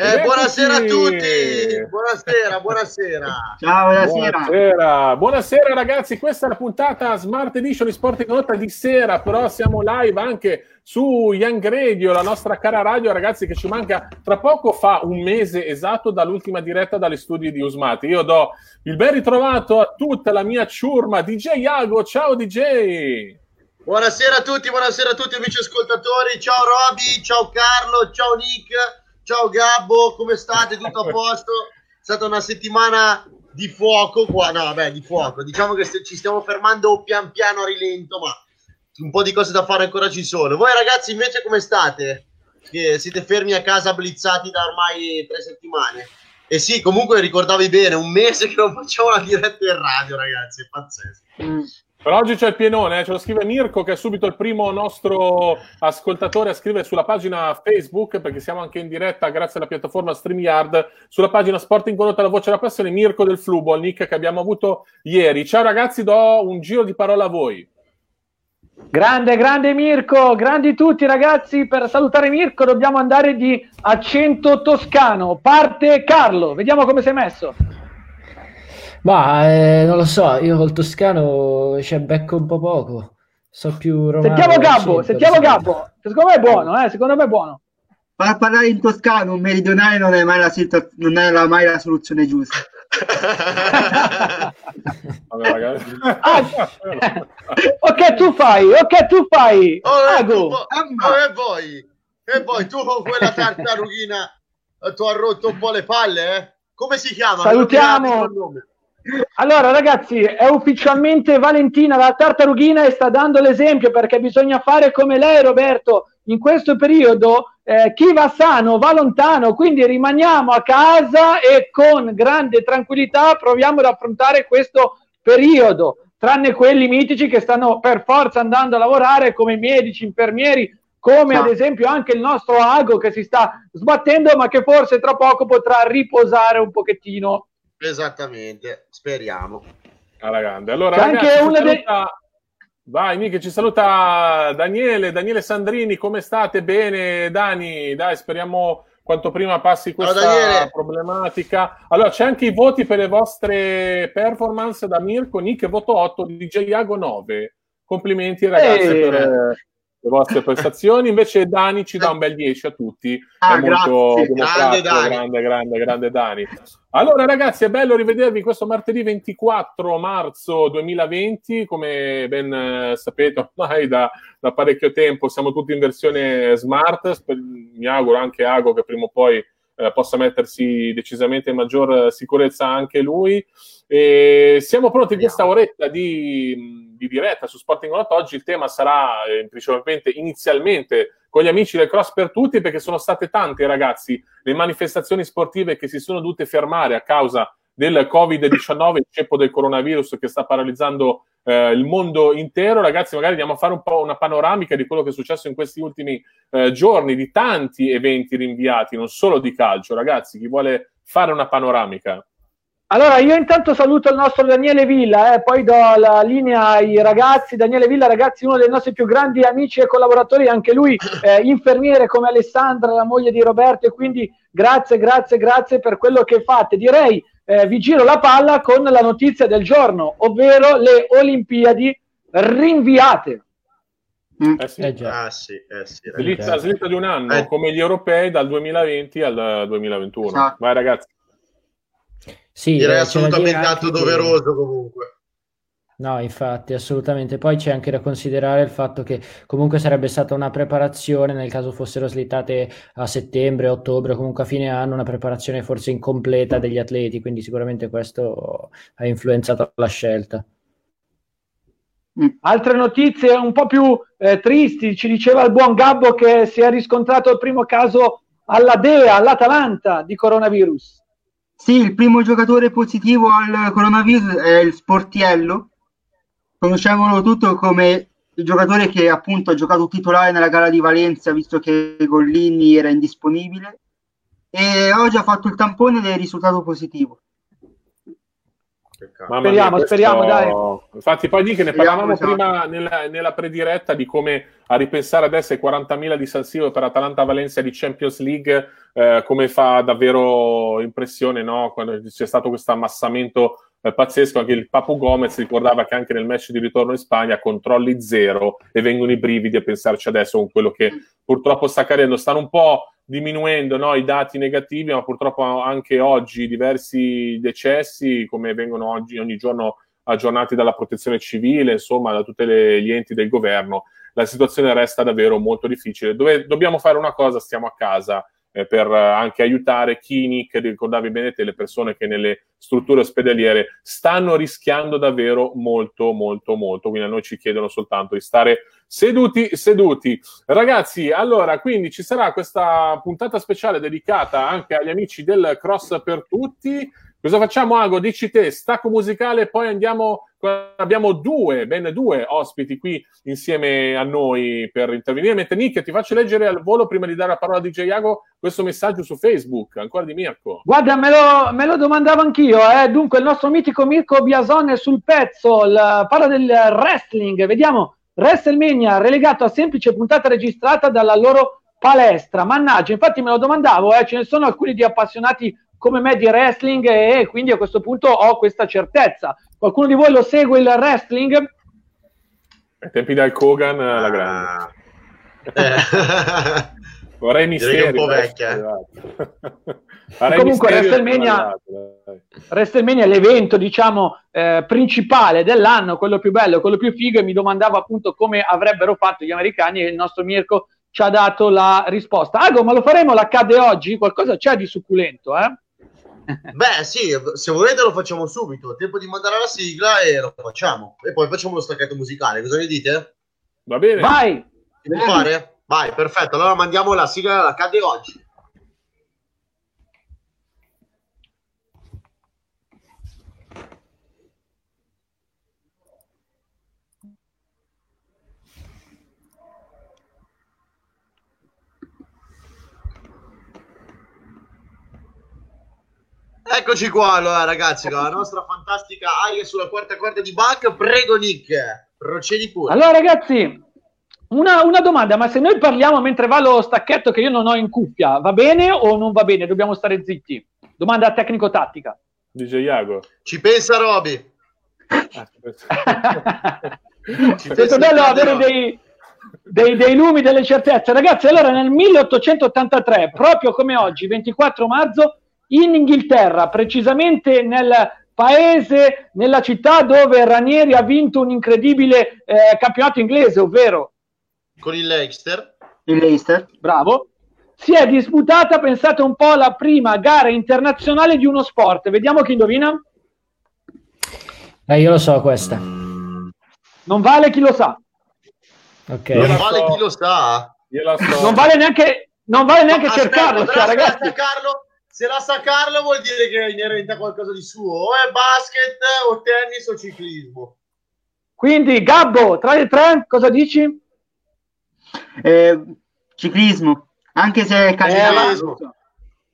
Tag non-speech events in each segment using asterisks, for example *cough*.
Eh, buonasera a tutti, buonasera, buonasera. Ciao, buonasera. buonasera. Buonasera ragazzi, questa è la puntata Smart Edition di Sport in Nota di sera, però siamo live anche su Young Radio, la nostra cara radio ragazzi che ci manca tra poco, fa un mese esatto dall'ultima diretta dalle studi di Usmati. Io do il ben ritrovato a tutta la mia ciurma, DJ Iago, ciao DJ! Buonasera a tutti, buonasera a tutti amici ascoltatori, ciao Roby, ciao Carlo, ciao Nick Ciao Gabbo, come state? Tutto a *laughs* posto? È stata una settimana di fuoco qua, no, beh, di fuoco. Diciamo che st- ci stiamo fermando pian piano a rilento, ma un po' di cose da fare ancora ci sono. Voi ragazzi invece come state? Che siete fermi a casa blizzati da ormai tre settimane. E sì, comunque ricordavi bene, un mese che non facciamo la diretta in radio, ragazzi, è pazzesco. Per oggi c'è il pienone, eh? ce lo scrive Mirko che è subito il primo nostro ascoltatore a scrivere sulla pagina Facebook perché siamo anche in diretta grazie alla piattaforma StreamYard sulla pagina Sporting con la voce della passione Mirko del Flubo, il nick che abbiamo avuto ieri. Ciao ragazzi, do un giro di parola a voi. Grande, grande Mirko, grandi tutti ragazzi, per salutare Mirko dobbiamo andare di accento toscano, parte Carlo, vediamo come sei messo. Ma eh, non lo so, io col toscano ci becco un po' poco. So più romano. Sentiamo Gabbo, sentiamo Gabbo. Secondo me è buono, eh? Secondo me è buono. Ma parlare in toscano, un meridionale non è mai la, situ- non è la, mai la soluzione giusta. *laughs* Vabbè, ragazzi. Ah, ok, tu fai, ok, tu fai. Oh, eh, tu, oh, e voi? E poi tu con quella tartarughina tu hai rotto un po' le palle, eh? Come si chiama? Salutiamo. Allora, ragazzi, è ufficialmente Valentina la tartarughina e sta dando l'esempio perché bisogna fare come lei, Roberto. In questo periodo eh, chi va sano va lontano, quindi rimaniamo a casa e con grande tranquillità proviamo ad affrontare questo periodo, tranne quelli mitici che stanno per forza andando a lavorare come medici, infermieri, come ad esempio anche il nostro Ago che si sta sbattendo, ma che forse tra poco potrà riposare un pochettino. Esattamente, speriamo. Alla grande. Allora, C'è ragazzi, anche una dei... Vai, Miche, ci saluta Daniele, Daniele Sandrini, come state? Bene, Dani? Dai, speriamo quanto prima passi questa Ciao, problematica. Allora, c'è anche i voti per le vostre performance da Mirko, Nick, voto 8, DJ Iago 9. Complimenti ragazzi Ehi. per, le vostre prestazioni. Invece Dani ci dà un bel 10 a tutti. Ah, è molto grande Dani. grande, grande, grande Dani. Allora ragazzi, è bello rivedervi questo martedì 24 marzo 2020, come ben eh, sapete ormai da, da, parecchio tempo siamo tutti in versione smart, mi auguro anche Ago che prima o poi eh, possa mettersi decisamente in maggior sicurezza anche lui. E siamo pronti in questa oretta di di diretta su Sporting Lot oggi il tema sarà eh, principalmente inizialmente con gli amici del Cross per tutti perché sono state tante ragazzi le manifestazioni sportive che si sono dovute fermare a causa del Covid-19, il ceppo del coronavirus che sta paralizzando eh, il mondo intero. Ragazzi, magari andiamo a fare un po' una panoramica di quello che è successo in questi ultimi eh, giorni, di tanti eventi rinviati, non solo di calcio. Ragazzi, chi vuole fare una panoramica? Allora, io intanto saluto il nostro Daniele Villa, eh, poi do la linea ai ragazzi. Daniele Villa, ragazzi, uno dei nostri più grandi amici e collaboratori, anche lui eh, infermiere come Alessandra, la moglie di Roberto, e quindi grazie, grazie, grazie per quello che fate. Direi, eh, vi giro la palla con la notizia del giorno, ovvero le Olimpiadi rinviate. Mm. Eh sì. Eh già. Ah, sì, eh sì, slitta, slitta di un anno, eh. come gli europei dal 2020 al 2021. Ah. Vai ragazzi. Sì, direi eh, assolutamente atto doveroso comunque. No, infatti, assolutamente. Poi c'è anche da considerare il fatto che comunque sarebbe stata una preparazione, nel caso fossero slittate a settembre, ottobre, comunque a fine anno, una preparazione forse incompleta degli atleti, quindi sicuramente questo ha influenzato la scelta. Mm. Altre notizie un po' più eh, tristi, ci diceva il buon Gabbo che si è riscontrato il primo caso alla DEA, all'Atalanta, di coronavirus. Sì, il primo giocatore positivo al coronavirus è il Sportiello. Conosciamolo tutto come il giocatore che appunto ha giocato titolare nella gara di Valencia, visto che Gollini era indisponibile. E oggi ha fatto il tampone ed è risultato positivo. Mamma speriamo, mia, questo... speriamo, dai. Infatti, poi di che ne parlavamo esatto. prima nella, nella, prediretta di come a ripensare adesso ai 40.000 di San Siro per Atalanta Valencia di Champions League, eh, come fa davvero impressione, no? Quando c'è stato questo ammassamento eh, pazzesco. Anche il Papu Gomez ricordava che anche nel match di ritorno in Spagna controlli zero e vengono i brividi a pensarci adesso con quello che purtroppo sta accadendo. Stanno un po' diminuendo no, i dati negativi, ma purtroppo anche oggi diversi decessi, come vengono oggi ogni giorno aggiornati dalla protezione civile, insomma, da tutti gli enti del governo, la situazione resta davvero molto difficile. Dove dobbiamo fare una cosa, stiamo a casa eh, per anche aiutare chi, Nick, ricordavi bene te, le persone che nelle strutture ospedaliere stanno rischiando davvero molto, molto, molto. Quindi a noi ci chiedono soltanto di stare seduti, seduti. Ragazzi, allora, quindi ci sarà questa puntata speciale dedicata anche agli amici del Cross per Tutti. Cosa facciamo, Ago? Dici te, stacco musicale, poi andiamo abbiamo due, ben due ospiti qui insieme a noi per intervenire. Mentre Nick, ti faccio leggere al volo prima di dare la parola a DJ Iago questo messaggio su Facebook, ancora di Mirko. Guarda, me lo, me lo domandavo anch'io. Eh? Dunque, il nostro mitico Mirko Biasone sul pezzo, il, parla del wrestling. Vediamo, WrestleMania relegato a semplice puntata registrata dalla loro palestra. Mannaggia, infatti me lo domandavo, eh? ce ne sono alcuni di appassionati come me di wrestling e quindi a questo punto ho questa certezza. Qualcuno di voi lo segue il wrestling? Ai tempi del Kogan la grande. Eh. Vorrei misteri. un po' vecchia. Comunque WrestleMania, WrestleMania è l'evento diciamo eh, principale dell'anno, quello più bello, quello più figo e mi domandavo appunto come avrebbero fatto gli americani e il nostro Mirko ci ha dato la risposta. Ago, ma lo faremo l'accade oggi? Qualcosa c'è di succulento, eh? *laughs* Beh, sì, se volete lo facciamo subito. Tempo di mandare la sigla e lo facciamo. E poi facciamo lo stacchetto musicale. Cosa ne dite? Va bene. Vai! Vai, perfetto. Allora mandiamo la sigla alla cade oggi. Eccoci qua allora ragazzi, la nostra fantastica aria sulla quarta corda di Bach. Prego Nick, procedi pure. Allora ragazzi, una, una, domanda, ma se noi parliamo mentre va lo stacchetto che io non ho in cuffia, va bene o non va bene? Dobbiamo stare zitti? Domanda tecnico-tattica. Dice Iago. Ci pensa Roby. Ah, È *laughs* bello avere dei, dei, dei lumi, delle certezze. Ragazzi, allora nel 1883, proprio come oggi, 24 marzo, in Inghilterra, precisamente nel paese, nella città dove Ranieri ha vinto un incredibile eh, campionato inglese, ovvero con il Leicester. Il Leicester. Bravo. Si è disputata, pensate un po', la prima gara internazionale di uno sport. Vediamo chi indovina. Eh, io lo so questa. Mm. Non vale chi lo sa. Ok. Non vale so. chi lo sa. So. Non vale neanche, non vale neanche aspetta, cercarlo. Cioè, ragazzi. Carlo, se la sa Carlo vuol dire che è inerente a qualcosa di suo, o è basket, o tennis, o ciclismo. Quindi, Gabbo, tra le tre, cosa dici? Eh, ciclismo, anche se è calcio.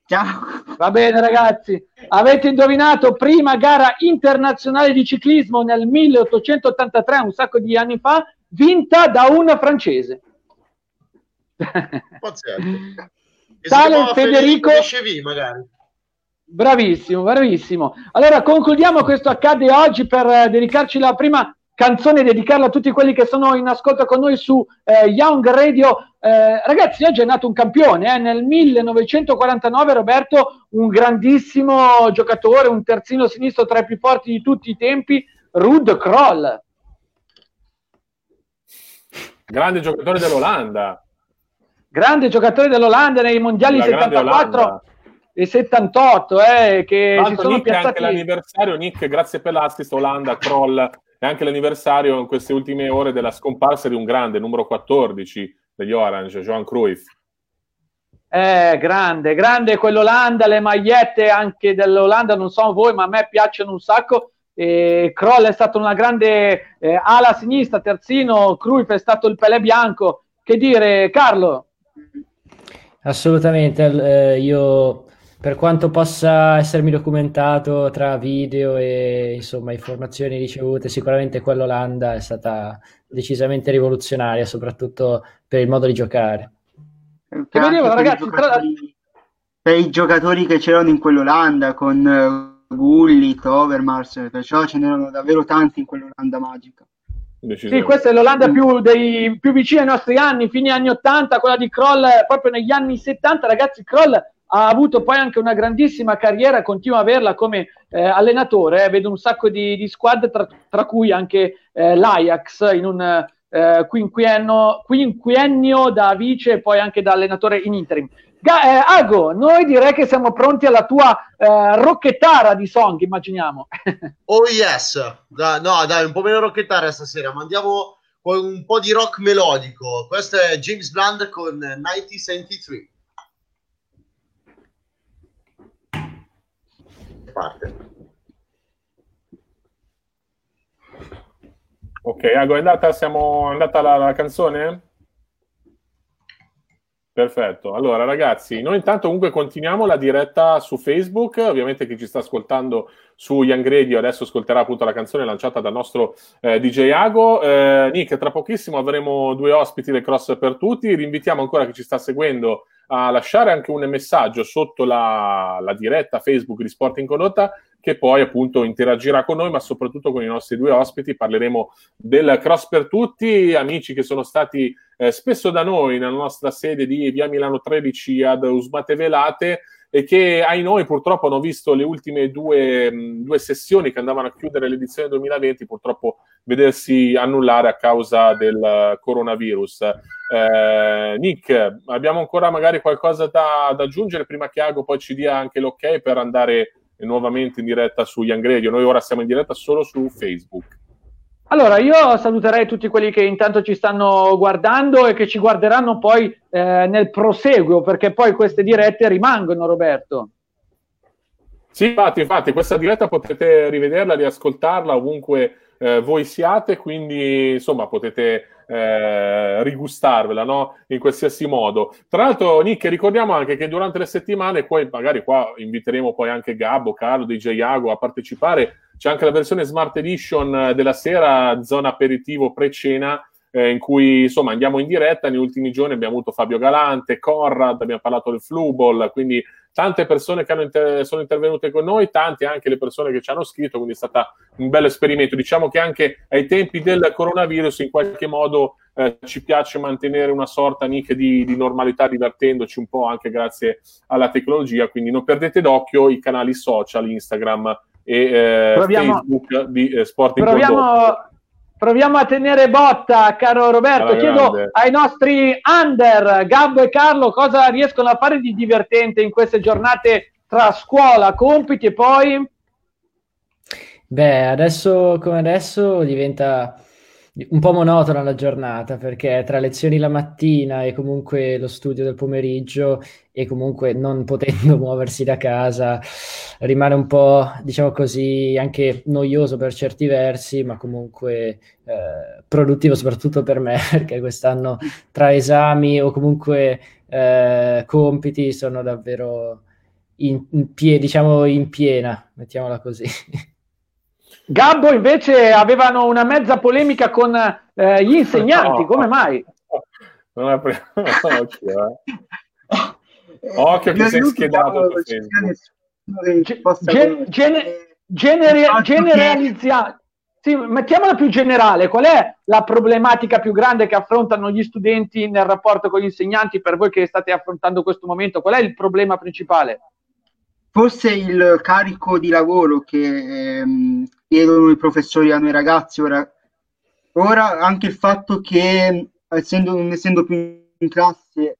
Ciao. Va bene ragazzi, avete indovinato prima gara internazionale di ciclismo nel 1883, un sacco di anni fa, vinta da un francese. Pazzesco. Tale Federico magari. Bravissimo, bravissimo. Allora concludiamo questo accade oggi per eh, dedicarci la prima canzone e dedicarla a tutti quelli che sono in ascolto con noi su eh, Young Radio. Eh, ragazzi, oggi è nato un campione, eh? nel 1949 Roberto, un grandissimo giocatore, un terzino sinistro tra i più forti di tutti i tempi, Rud Kroll. Grande giocatore dell'Olanda grande giocatore dell'Olanda nei mondiali La 74 e 78 eh, che Tanto, si sono Nick piazzati anche l'anniversario Nick grazie per l'assist Olanda Kroll è anche l'anniversario in queste ultime ore della scomparsa di un grande numero 14 degli Orange Johan Cruyff eh, grande, grande quell'Olanda, le magliette anche dell'Olanda, non so voi, ma a me piacciono un sacco. E Kroll è stato una grande eh, ala sinistra, terzino, Cruyff è stato il pelle bianco. Che dire, Carlo? Assolutamente, eh, io per quanto possa essermi documentato tra video e insomma informazioni ricevute, sicuramente quell'Olanda è stata decisamente rivoluzionaria, soprattutto per il modo di giocare. Che vedevo, ragazzi, tra... per i giocatori che c'erano in quell'Olanda con uh, Gullit, Overmars, perciò ce n'erano davvero tanti in quell'Olanda magica. Sì, questa è l'Olanda più, dei, più vicina ai nostri anni, fine anni 80, quella di Kroll proprio negli anni 70. Ragazzi, Kroll ha avuto poi anche una grandissima carriera, continua a averla come eh, allenatore. Eh. Vedo un sacco di, di squadre, tra, tra, cui anche eh, l'Ajax in un eh, quinquennio, quinquennio da vice e poi anche da allenatore in interim. Ga- eh, Ago, noi direi che siamo pronti alla tua eh, rocchettara di song, immaginiamo. *laughs* oh yes, da, no dai, un po' meno rocchettara stasera, ma andiamo con un po' di rock melodico. Questo è James Blunt con 1973. Parte. Ok, Ago, è andata, siamo, andata la, la canzone? Perfetto. Allora, ragazzi, noi intanto comunque continuiamo la diretta su Facebook. Ovviamente chi ci sta ascoltando su Young Radio adesso ascolterà appunto la canzone lanciata dal nostro eh, DJ Ago. Eh, Nick, tra pochissimo avremo due ospiti del Cross per tutti. Rinvitiamo ancora chi ci sta seguendo a lasciare anche un messaggio sotto la, la diretta Facebook di Sport in Condotta che poi appunto interagirà con noi, ma soprattutto con i nostri due ospiti. Parleremo del Cross per tutti, amici che sono stati eh, spesso da noi nella nostra sede di Via Milano 13 ad Usmate Velate e che ai noi purtroppo hanno visto le ultime due, mh, due, sessioni che andavano a chiudere l'edizione 2020 purtroppo vedersi annullare a causa del coronavirus. Eh, Nick, abbiamo ancora magari qualcosa da, da aggiungere prima che Ago poi ci dia anche l'ok per andare nuovamente in diretta su Young Radio. Noi ora siamo in diretta solo su Facebook. Allora, io saluterei tutti quelli che intanto ci stanno guardando e che ci guarderanno poi eh, nel proseguo, perché poi queste dirette rimangono, Roberto. Sì, infatti, infatti, questa diretta potete rivederla, riascoltarla ovunque eh, voi siate, quindi insomma potete eh, rigustarvela no? in qualsiasi modo. Tra l'altro, Nick, ricordiamo anche che durante le settimane, poi magari qua inviteremo poi anche Gabbo, Carlo, DJ Iago a partecipare. C'è anche la versione Smart Edition della sera, zona aperitivo pre-cena, eh, in cui insomma andiamo in diretta. Negli ultimi giorni abbiamo avuto Fabio Galante, Conrad, abbiamo parlato del Fluball, quindi tante persone che inter- sono intervenute con noi, tante anche le persone che ci hanno scritto, quindi è stato un bel esperimento. Diciamo che anche ai tempi del coronavirus in qualche modo eh, ci piace mantenere una sorta Nick, di, di, normalità divertendoci un po' anche grazie alla tecnologia, quindi non perdete d'occhio i canali social, Instagram e eh, proviamo, Facebook di eh, Sport proviamo, Proviamo a tenere botta, caro Roberto. Alla Chiedo grande. ai nostri under, Gabbo e Carlo, cosa riescono a fare di divertente in queste giornate tra scuola, compiti e poi? Beh, adesso come adesso diventa un po' monotona la giornata perché tra lezioni la mattina e comunque lo studio del pomeriggio e comunque non potendo *laughs* muoversi da casa rimane un po', diciamo così, anche noioso per certi versi, ma comunque eh, produttivo soprattutto per me *laughs* perché quest'anno tra esami o comunque eh, compiti sono davvero in, in, pie, diciamo in piena, mettiamola così. *laughs* Gabbo invece avevano una mezza polemica con eh, gli insegnanti, no, come mai? Non è pre- occhio, eh. occhio che sei schedato Gen- gen- genere- generalizziamo sì, mettiamola più generale, qual è la problematica più grande che affrontano gli studenti nel rapporto con gli insegnanti per voi che state affrontando questo momento? Qual è il problema principale? Forse il carico di lavoro che ehm, chiedono i professori a noi ragazzi ora, ora anche il fatto che essendo, non essendo più in classe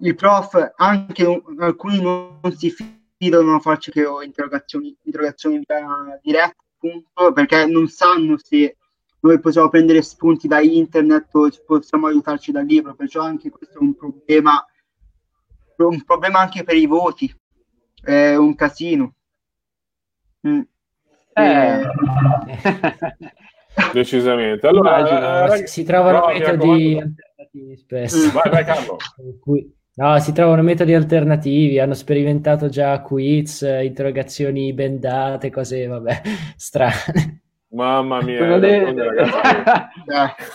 il prof anche alcuni non si fidano a farci che ho interrogazioni, interrogazioni dirette appunto perché non sanno se noi possiamo prendere spunti da internet o possiamo aiutarci dal libro, perciò anche questo è un problema, un problema anche per i voti, è un casino. Mm. Eh. *laughs* Decisamente. Allora, Immagino, eh, si, si trovano no, metodi alternativi spesso. Vai, vai Carlo. *laughs* No, si trovano metodi alternativi, hanno sperimentato già quiz, interrogazioni bendate, cose, vabbè, *laughs* strane. Mamma mia.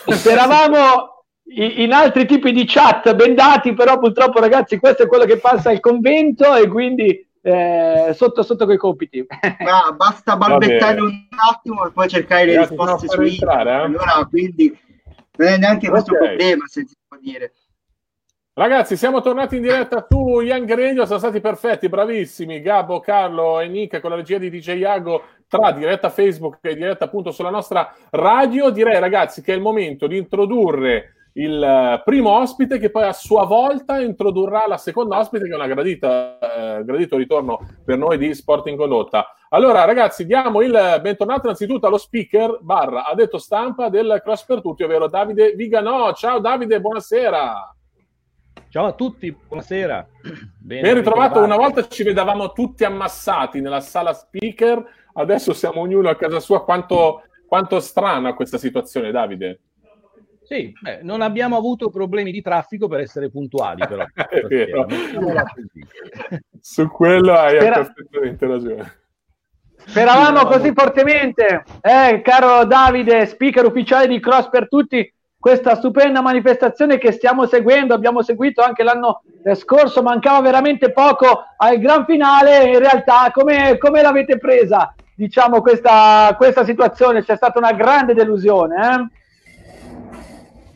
Speravamo in altri tipi di chat bendati, però purtroppo ragazzi questo è quello che passa al convento e quindi eh, sotto sotto quei compiti. *laughs* Ma basta balbettare un attimo e poi cercare le risposte su internet. Eh? Allora, quindi non è neanche okay. questo problema, se si può dire. Ragazzi, siamo tornati in diretta su Young Radio, sono stati perfetti, bravissimi. Gabbo, Carlo e Nick con la regia di DJ Iago tra diretta Facebook e diretta appunto sulla nostra radio. Direi ragazzi che è il momento di introdurre il eh, primo ospite che poi a sua volta introdurrà la seconda ospite che è una gradita, eh, gradito ritorno per noi di Sport in Condotta. Allora ragazzi diamo il bentornato innanzitutto allo speaker barra ha detto stampa del Cross per Tutti, ovvero Davide Viganò. Ciao Davide, buonasera. Ciao a tutti, buonasera. Bene, ben ritrovato. Una volta ci vedevamo tutti ammassati nella sala speaker, adesso siamo ognuno a casa sua. Quanto, quanto strana questa situazione, Davide? Sì, beh, non abbiamo avuto problemi di traffico per essere puntuali, però. *laughs* È vero. Su quello hai Spera... perfettamente ragione. Speravamo così fortemente, eh, caro Davide, speaker ufficiale di Cross per tutti questa stupenda manifestazione che stiamo seguendo, abbiamo seguito anche l'anno scorso, mancava veramente poco al gran finale, in realtà come, come l'avete presa diciamo questa, questa, situazione? C'è stata una grande delusione? Eh?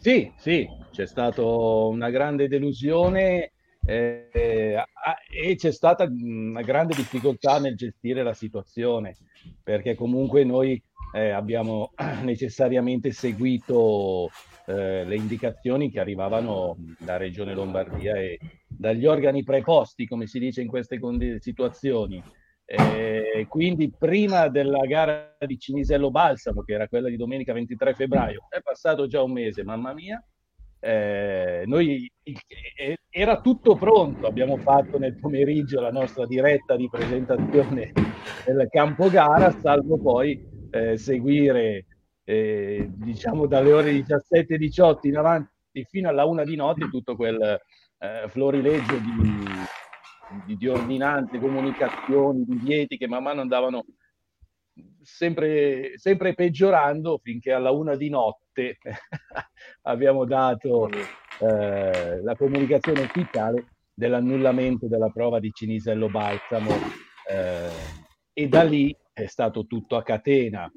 Sì, sì, c'è stata una grande delusione eh, e c'è stata una grande difficoltà nel gestire la situazione perché comunque noi eh, abbiamo *clears throat* necessariamente seguito eh, le indicazioni che arrivavano da Regione Lombardia e dagli organi preposti, come si dice in queste situazioni. Eh, quindi prima della gara di Cinisello Balsamo, che era quella di domenica 23 febbraio, è passato già un mese, mamma mia. Eh, noi eh, era tutto pronto, abbiamo fatto nel pomeriggio la nostra diretta di presentazione del campo gara, salvo poi eh, seguire eh, diciamo dalle ore 17-18 in avanti fino alla una di notte tutto quel florileggio di, di, di, ordinanze, comunicazioni, divieti che man mano andavano sempre, sempre peggiorando finché alla una di notte *laughs* abbiamo dato eh, la comunicazione ufficiale dell'annullamento della prova di Cinisello Balsamo eh, e da lì è stato tutto a catena.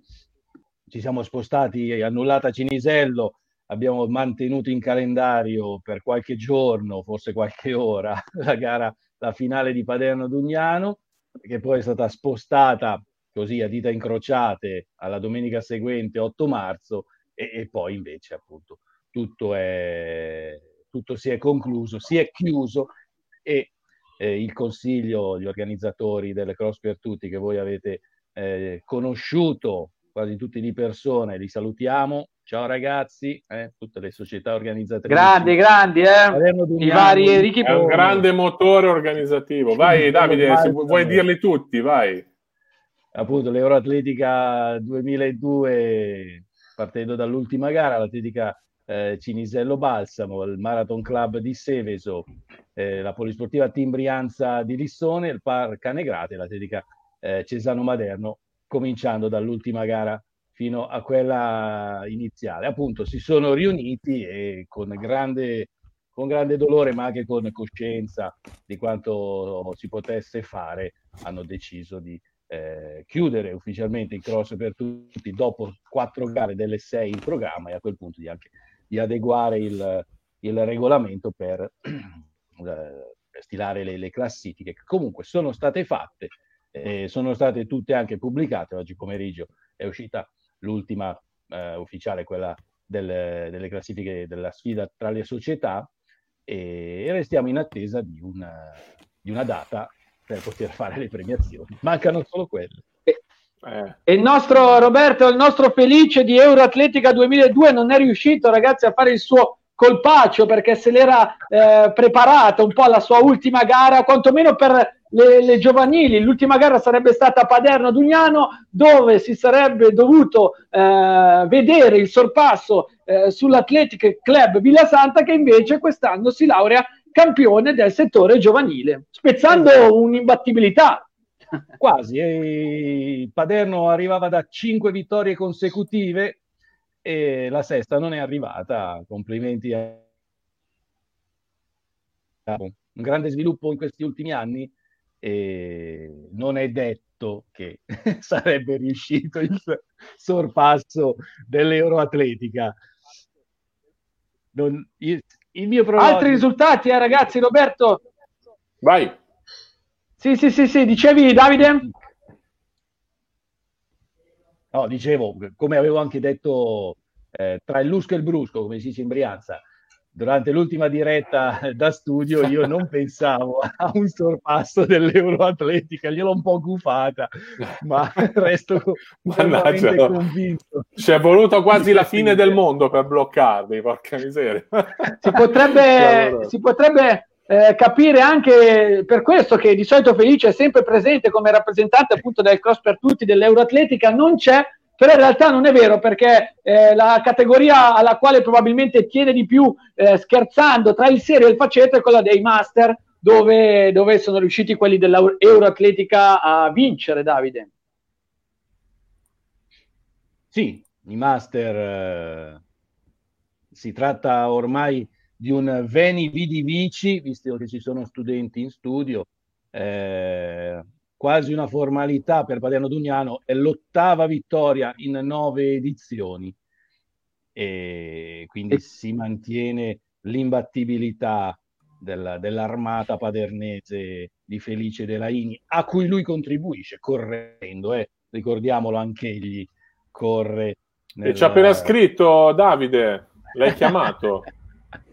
Ci siamo spostati, annullata Cinisello, abbiamo mantenuto in calendario per qualche giorno, forse qualche ora, *laughs* la gara, la finale di Paderno Dugnano, che poi è stata spostata così a dita incrociate alla domenica seguente, 8 marzo, e, e poi invece appunto tutto, è, tutto si è concluso, si è chiuso e eh, il consiglio, gli organizzatori delle Cross per Tutti che voi avete eh, conosciuto quasi tutti di persone, li salutiamo. Ciao ragazzi, eh, tutte le società organizzatrici. Grandi, grandi, eh? I vari Enrichi È un grande motore organizzativo. Vai Davide, se vuoi dirli tutti, vai. Appunto, l'Euroatletica 2002, partendo dall'ultima gara, l'Atletica eh, Cinisello Balsamo, il Marathon Club di Seveso, eh, la Polisportiva Team Brianza di Lissone, il Par Canegrate l'Atletica eh, Cesano Maderno, cominciando dall'ultima gara fino a quella iniziale. Appunto, si sono riuniti e con grande, con grande dolore, ma anche con coscienza di quanto si potesse fare, hanno deciso di eh, chiudere ufficialmente il cross per tutti dopo quattro gare delle sei in programma e a quel punto di, anche, di adeguare il, il regolamento per *clears throat* eh, stilare le, le, classifiche che comunque sono state fatte, eh, sono state tutte anche pubblicate. Oggi pomeriggio è uscita l'ultima eh, ufficiale, quella del, delle classifiche della sfida tra le società, e, restiamo in attesa di una, di una data per poter fare le premiazioni. Mancano solo quelle. Eh. E il nostro Roberto, il nostro Felice di Euroatletica 2002 non è riuscito, ragazzi, a fare il suo colpaccio perché se l'era eh, preparata un po' alla sua ultima gara, quantomeno per le, le, giovanili. L'ultima gara sarebbe stata a Paderno-Dugnano, dove si sarebbe dovuto eh, vedere il sorpasso eh, sull'Athletic Club Villa Santa, che invece quest'anno si laurea campione del settore giovanile, spezzando un'imbattibilità. Quasi, e Paderno arrivava da cinque vittorie consecutive e la sesta non è arrivata. Complimenti a un grande sviluppo in questi ultimi anni e non è detto che *laughs* sarebbe riuscito il sorpasso dell'Euroatletica. Non, il, il mio pronostico... Altri risultati, eh, ragazzi, Roberto? Vai. Sì, sì, sì, sì, dicevi Davide? No, dicevo, come avevo anche detto, eh, tra il lusco e il brusco, come si dice in Brianza, durante l'ultima diretta *laughs* da studio io non *laughs* pensavo a un sorpasso dell'Euroatletica, gliel'ho un po' gufata, ma *laughs* resto Mannaggia, convinto. Ci è voluto quasi la fine del mondo per bloccarmi, porca miseria. Si potrebbe, si potrebbe eh, capire anche per questo che di solito Felice è sempre presente come rappresentante appunto del cross per tutti dell'Euroatletica, non c'è però in realtà non è vero perché eh, la categoria alla quale probabilmente tiene di più eh, scherzando tra il serio e il faceto è quella dei master dove, dove sono riusciti quelli dell'Euroatletica a vincere Davide. Sì, i master eh, si tratta ormai di un veni vidi vici visto che ci sono studenti in studio eh, quasi una formalità per Paderno Dugnano, è l'ottava vittoria in nove edizioni e quindi e... si mantiene l'imbattibilità della, dell'armata padernese di Felice Delaini, a cui lui contribuisce correndo, eh. ricordiamolo anche egli, corre. Nella... E ci ha appena scritto Davide, l'hai chiamato. *laughs*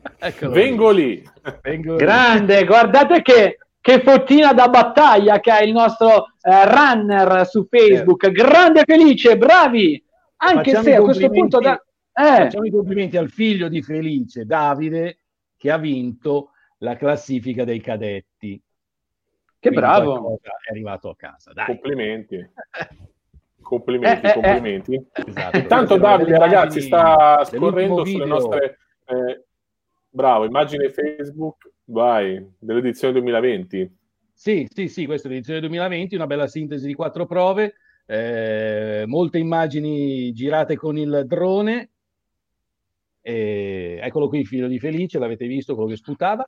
*laughs* Vengo lì. Vengo Grande, lì. guardate che che fottina da battaglia che ha il nostro eh, runner su Facebook. Eh. Grande felice, bravi! Anche facciamo se a questo punto... Da... Eh. Facciamo i complimenti al figlio di Felice, Davide, che ha vinto la classifica dei cadetti. Che Quindi bravo! È arrivato a casa. Dai. Complimenti. *laughs* complimenti, eh, eh, eh, complimenti. Esatto. Intanto Davide, ragazzi, sta scorrendo sulle nostre... bravo, immagine Facebook Vai, dell'edizione 2020. Sì, sì, sì, questa è l'edizione 2020, una bella sintesi di quattro prove, eh, molte immagini girate con il drone. E eccolo qui il figlio di Felice, l'avete visto quello che sputava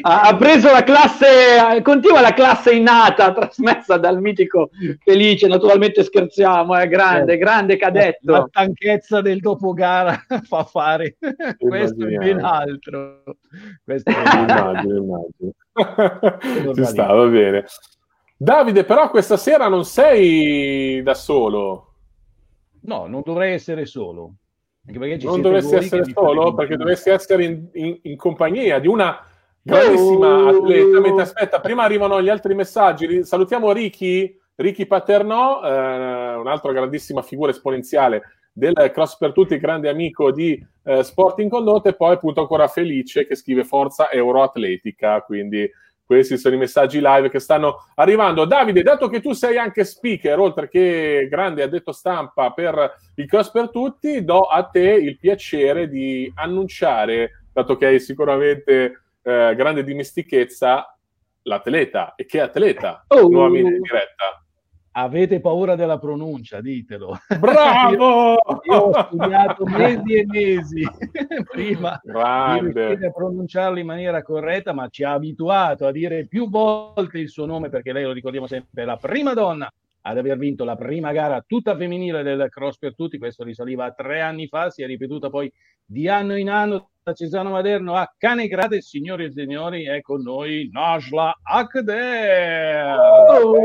ha preso la classe, continua la classe innata *laughs* trasmessa dal mitico Felice. Naturalmente scherziamo, è eh, grande, eh, grande cadetto. La stanchezza del dopo gara *laughs* fa fare questo e ben altro. Questo è immagino, immagino. Ci sta, va bene. Davide, però questa sera non sei da solo. No, non dovrei essere solo non dovresti essere solo, perché dovresti essere in, in, in, compagnia di una grandissima oh. atleta. Mentre aspetta, prima arrivano gli altri messaggi. Salutiamo Ricky, Ricky Paternò, eh, un'altra grandissima figura esponenziale del Cross per Tutti, grande amico di eh, Sport in Condotta, e poi appunto ancora Felice che scrive Forza Euroatletica, quindi questi sono i messaggi live che stanno arrivando. Davide, dato che tu sei anche speaker, oltre che grande addetto stampa per il Cross per Tutti, do a te il piacere di annunciare dato che hai sicuramente eh, grande dimestichezza, l'atleta. E che atleta? Oh. Nuovamente in diretta. Avete paura della pronuncia, ditelo. *laughs* Bravo! Io ho studiato mesi e mesi *laughs* prima Grande. di pronunciarlo in maniera corretta, ma ci ha abituato a dire più volte il suo nome, perché lei lo ricordiamo sempre, la prima donna ad aver vinto la prima gara tutta femminile del cross per tutti, questo risaliva a tre anni fa, si è ripetuta poi di anno in anno da Cesano Maderno a Canegrate, signori e signori, è con noi Najla Akder! Oh,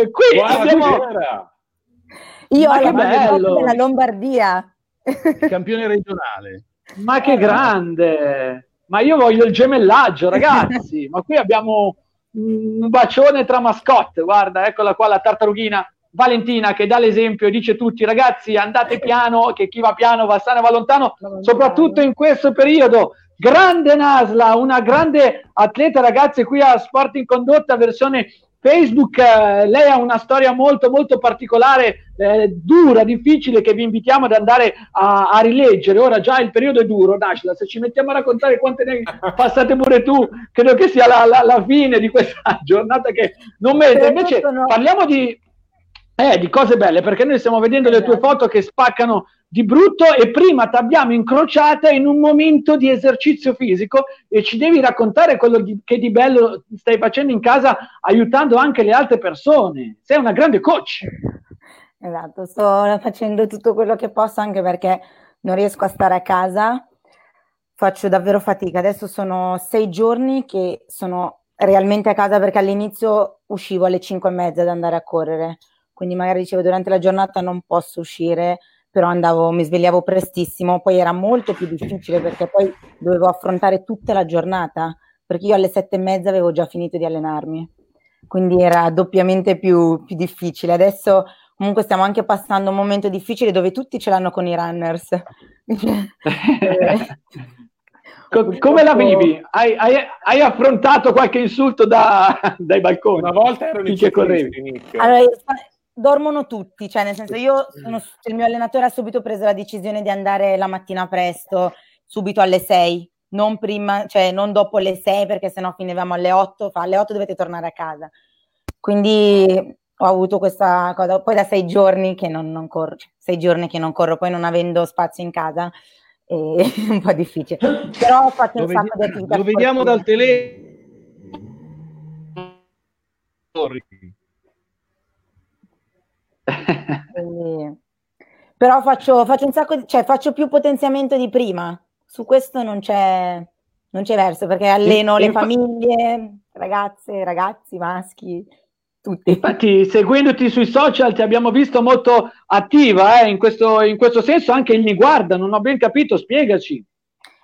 eh, qui abbiamo... Io Ma che bello! della Lombardia. Campione regionale. Ma che grande! Ma io voglio il gemellaggio, ragazzi! *laughs* Ma qui abbiamo un bacione tra mascotte. Guarda, eccola qua la tartarughina Valentina che dà l'esempio e dice tutti ragazzi andate piano, che chi va piano va sano e va lontano, soprattutto in questo periodo. Grande Nasla, una grande atleta ragazzi qui a Sport in Condotta versione Facebook, eh, lei ha una storia molto molto particolare, eh, dura, difficile, che vi invitiamo ad andare a, a, rileggere. Ora già il periodo è duro, Nashla, se ci mettiamo a raccontare quante ne *laughs* passate pure tu, credo che sia la, la, la fine di questa *laughs* giornata che non merita. Invece parliamo di, eh, di cose belle, perché noi stiamo vedendo le tue foto che spaccano di brutto e prima ti abbiamo incrociata in un momento di esercizio fisico e ci devi raccontare quello di, che di bello stai facendo in casa aiutando anche le altre persone. Sei una grande coach. Esatto, sto facendo tutto quello che posso anche perché non riesco a stare a casa, faccio davvero fatica. Adesso sono sei giorni che sono realmente a casa perché all'inizio uscivo alle 5 e mezza ad andare a correre, quindi magari dicevo durante la giornata non posso uscire però andavo, mi svegliavo prestissimo, poi era molto più difficile perché poi dovevo affrontare tutta la giornata, perché io alle sette e mezza avevo già finito di allenarmi, quindi era doppiamente più, più difficile. Adesso comunque stiamo anche passando un momento difficile dove tutti ce l'hanno con i runners. *laughs* Come la vivi? Hai, hai, hai, affrontato qualche insulto da, *laughs* dai balconi? Una volta erano i che correvi. Allora, dormono tutti, cioè nel senso io sono, il mio allenatore ha subito preso la decisione di andare la mattina presto, subito alle 6, non prima, cioè non dopo le 6 perché sennò finivamo alle 8, fa alle 8 dovete tornare a casa. Quindi ho avuto questa cosa, poi da sei giorni che non, non corro, cioè, sei giorni che non corro, poi non avendo spazio in casa *laughs* è un po' difficile. Però ho fatto un sacco di attività. Lo vediamo dal telefono. Quindi... Però faccio, faccio, un sacco di, cioè faccio più potenziamento di prima. Su questo non c'è, non c'è verso perché alleno le famiglie, ragazze, ragazzi, maschi, tutti. Infatti, seguendoti sui social ti abbiamo visto molto attiva eh, in, questo, in, questo, senso, anche il Mi Guarda, non ho ben capito, spiegaci.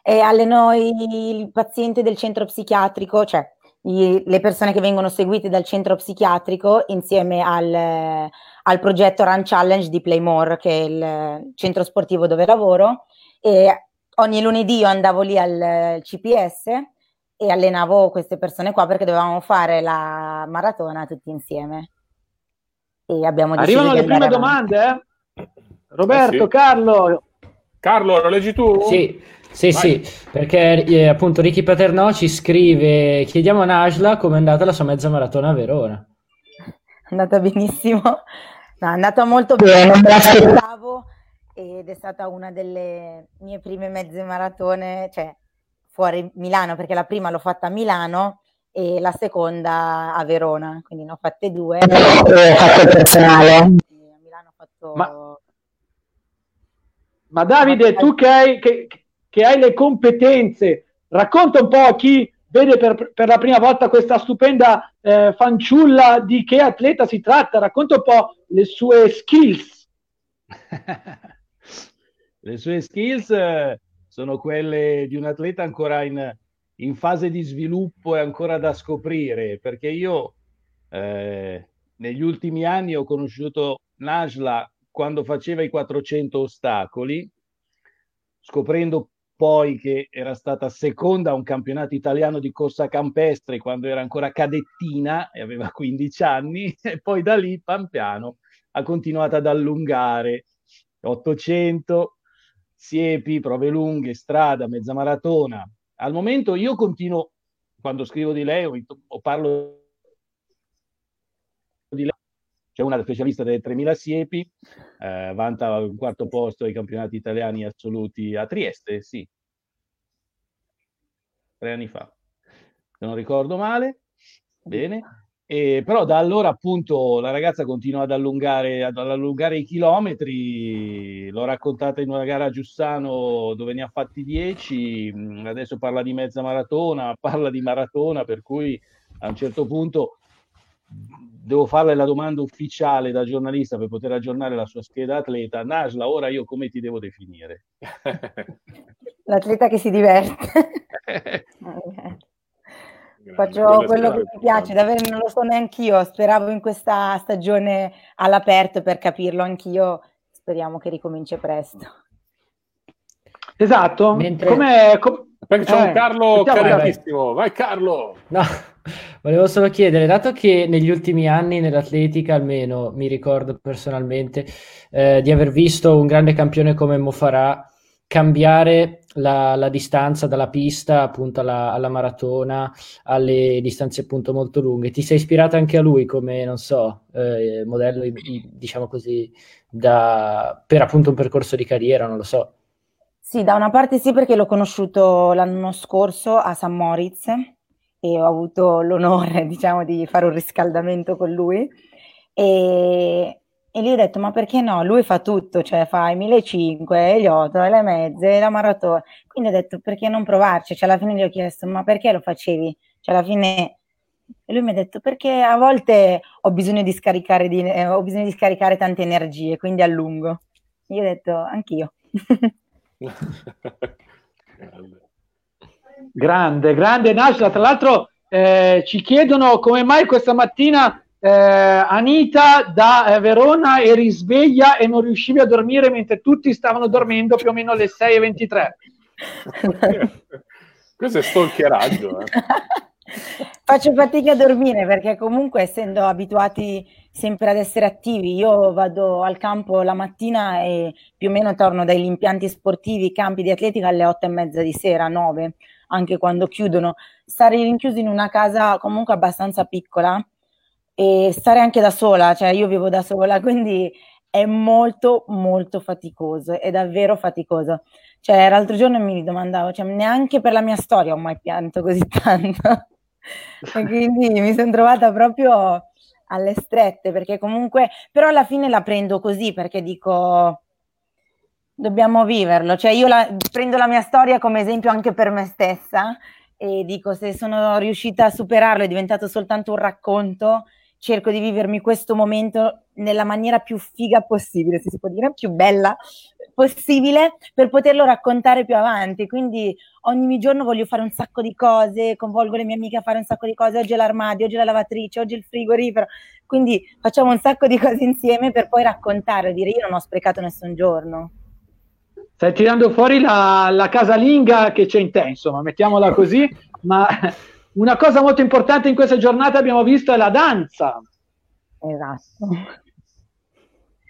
E alleno i, i pazienti del centro psichiatrico, cioè i, le persone che vengono seguite dal centro psichiatrico insieme al, al progetto Run Challenge di Playmore, che è il centro sportivo dove lavoro. E ogni lunedì io andavo lì al CPS e allenavo queste persone qua perché dovevamo fare la maratona tutti insieme. E abbiamo Arrivano le prime avanti. domande, eh? Roberto, eh sì. Carlo. Carlo, lo leggi tu? Sì, sì, sì, perché eh, appunto Ricky Paternò ci scrive, chiediamo a Najla come è andata la sua mezza maratona a Verona. È andata benissimo, No, è andata molto bene, non me l'aspettavo ed è stata una delle mie prime mezze maratone, cioè fuori Milano, perché la prima l'ho fatta a Milano e la seconda a Verona, quindi ne ho fatte due. E ho fatto il personale. A Milano ho fatto... Ma, ma Davide, tu che hai, che, che hai le competenze, racconta un po' a chi vede per, per la prima volta questa stupenda eh, fanciulla di che atleta si tratta, racconta un po' le sue skills. *laughs* le sue skills eh, sono quelle di un atleta ancora in, in, fase di sviluppo e ancora da scoprire, perché io eh, negli ultimi anni ho conosciuto Najla quando faceva i 400 ostacoli, scoprendo poi che era stata seconda a un campionato italiano di corsa campestre quando era ancora cadettina e aveva *laughs* 15 anni e poi da lì pian piano ha continuato ad allungare 800, siepi, prove lunghe, strada, mezza maratona. Al momento io continuo, quando scrivo di lei o, parlo di lei, c'è una specialista delle 3000 siepi, eh, vanta un quarto posto ai campionati italiani assoluti a Trieste, sì, tre anni fa, se non ricordo male. Bene. E, però da allora appunto la ragazza continua ad allungare, ad allungare i chilometri, l'ho raccontata in una gara a Giussano dove ne ha fatti 10, mm, adesso parla di mezza maratona, *laughs* parla di maratona, per cui a un certo punto devo farle la domanda ufficiale da giornalista per poter aggiornare la sua scheda atleta. Nasla, ora io come ti devo definire? *laughs* L'atleta che si diverte. *laughs* Faccio quello che mi piace, davvero non lo so neanche io, speravo in questa stagione all'aperto per capirlo anch'io, speriamo che ricominci presto. Esatto, Mentre... come... Com... Perché c'è eh, un Carlo carichissimo, vai Carlo! No, *laughs* volevo solo chiedere, dato che negli ultimi anni nell'atletica, almeno mi ricordo personalmente, eh, di aver visto un grande campione come Mofarà cambiare la, la, distanza dalla pista appunto alla, alla, maratona alle distanze appunto molto lunghe. Ti sei ispirato anche a lui come, non so, eh, modello, diciamo così, da, per appunto un percorso di carriera, non lo so. Sì, da una parte sì perché l'ho conosciuto l'anno scorso a San Moritz e ho avuto l'onore, *laughs* diciamo, di fare un riscaldamento con lui e, e gli ho detto, ma perché no? Lui fa tutto, cioè fa i 1500, gli 8, le mezze, la maratona. Quindi ho detto, perché non provarci? Cioè alla fine gli ho chiesto, ma perché lo facevi? Cioè alla fine... E lui mi ha detto, perché a volte ho bisogno di scaricare, di, eh, bisogno di scaricare tante energie, quindi allungo. Io ho detto, anch'io. *laughs* *laughs* grande, grande Nasla. Tra l'altro eh, ci chiedono come mai questa mattina eh, Anita da eh, Verona eri risveglia e non riuscivi a dormire mentre tutti stavano dormendo più o meno alle 6.23. *laughs* Questo è stalkeraggio. Eh. *laughs* Faccio fatica a dormire perché comunque essendo abituati sempre ad essere attivi, io vado al campo la mattina e più o meno torno dagli impianti sportivi, campi di atletica alle otto e mezza di sera, nove, anche quando chiudono. Stare rinchiusi in una casa comunque abbastanza piccola e stare anche da sola, cioè io vivo da sola, *laughs* quindi è molto molto faticoso, è davvero faticoso. Cioè l'altro giorno mi domandavo, cioè neanche per la mia storia ho mai pianto così *laughs* tanto. e quindi mi sono trovata proprio alle strette perché comunque però alla fine la prendo così perché dico dobbiamo viverlo, cioè io la, prendo la mia storia come esempio anche per me stessa e dico se sono riuscita a superarlo è diventato soltanto un racconto cerco di vivermi questo momento nella maniera più figa possibile, se si può dire, più bella possibile per poterlo raccontare più avanti. Quindi ogni giorno voglio fare un sacco di cose, convolgo le mie amiche a fare un sacco di cose, oggi è l'armadio, oggi è la lavatrice, oggi è il frigorifero. Quindi facciamo un sacco di cose insieme per poi raccontare, dire io non ho sprecato nessun giorno. Stai tirando fuori la, la casalinga che c'è in te, insomma, mettiamola così, ma una cosa molto importante in questa giornata abbiamo visto è la danza. Esatto.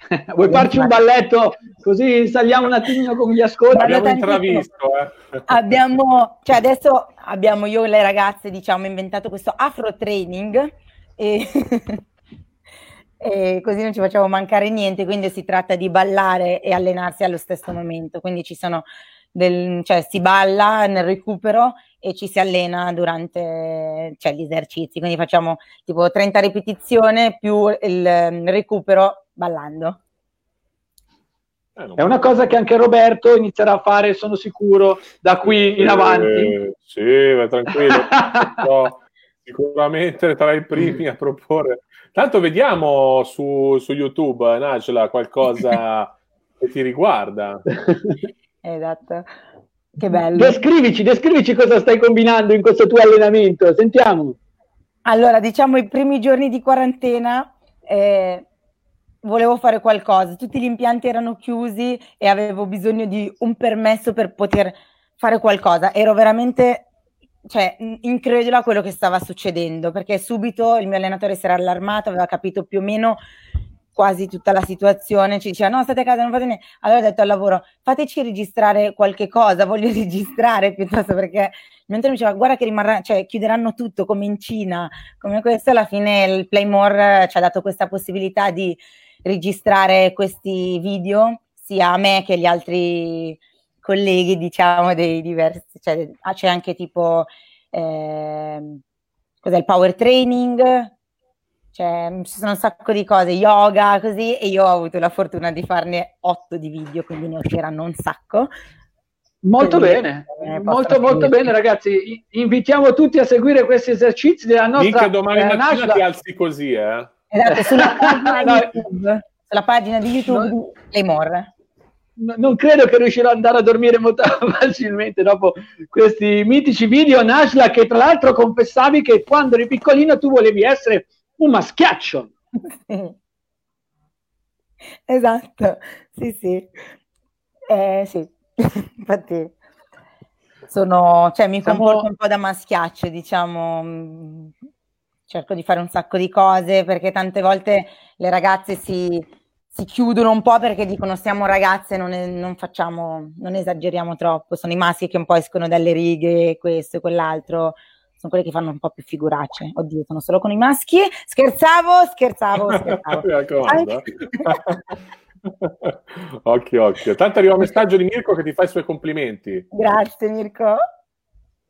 *laughs* Vuoi farci un balletto così saliamo un attimino con gli ascolti? Abbiamo intravisto. Eh. Abbiamo, cioè adesso abbiamo io e le ragazze diciamo inventato questo afro training e, *laughs* e così non ci facciamo mancare niente, quindi si tratta di ballare e allenarsi allo stesso momento, quindi ci sono del, cioè si balla nel recupero e ci si allena durante cioè, gli esercizi, quindi facciamo tipo 30 ripetizioni più il recupero ballando. Eh, È una cosa che anche Roberto inizierà a fare, sono sicuro, da qui in eh, avanti. Sì, ma tranquillo. *laughs* no, sicuramente tra i primi a proporre. Tanto vediamo su, su YouTube, Nagela, qualcosa che ti riguarda. *laughs* Esatto. Che bello. Descrivici, descrivici cosa stai combinando in questo tuo allenamento, sentiamo. Allora, diciamo i primi giorni di quarantena eh, volevo fare qualcosa, tutti gli impianti erano chiusi e avevo bisogno di un permesso per poter fare qualcosa. Ero veramente cioè, incredula a quello che stava succedendo, perché subito il mio allenatore si era allarmato, aveva capito più o meno quasi tutta la situazione, ci diceva no state a casa, non fate niente. Allora ho detto al lavoro fateci registrare qualche cosa, voglio *laughs* registrare piuttosto perché mentre mi diceva guarda che rimarrà, cioè chiuderanno tutto come in Cina, come questo, alla fine il Playmore ci ha dato questa possibilità di registrare questi video sia a me che agli altri colleghi, diciamo, dei diversi, cioè c'è anche tipo eh, cos'è il power training, cioè, ci sono un sacco di cose, yoga, così, e io ho avuto la fortuna di farne otto di video, quindi ne c'erano un sacco. Molto quindi, bene, eh, molto molto bene ragazzi, invitiamo tutti a seguire questi esercizi della nostra... Mica domani eh, mattina ti alzi così, eh? Esatto, sulla *laughs* pagina di YouTube, sulla pagina di YouTube no. di Playmore non credo che riuscirò ad andare a dormire molto *laughs* facilmente dopo questi mitici video. Nashla, che tra l'altro confessavi che quando eri piccolino tu volevi essere un maschiaccio. Sì. Esatto, sì, sì. Eh, sì, *laughs* infatti sono, cioè mi Siamo... comporto un po' da maschiaccio, diciamo, cerco di fare un sacco di cose perché tante volte le ragazze si, si chiudono un po' perché dicono siamo ragazze, non, è, non, facciamo, non esageriamo troppo, sono i maschi che un po' escono dalle righe, questo e quell'altro, sono quelli che fanno un po' più figuracce. Oddio, sono solo con i maschi. Scherzavo, scherzavo, scherzavo. *laughs* Anche... *laughs* occhio, occhio. Tanto arriva un messaggio di Mirko che ti fa i suoi complimenti. Grazie Mirko.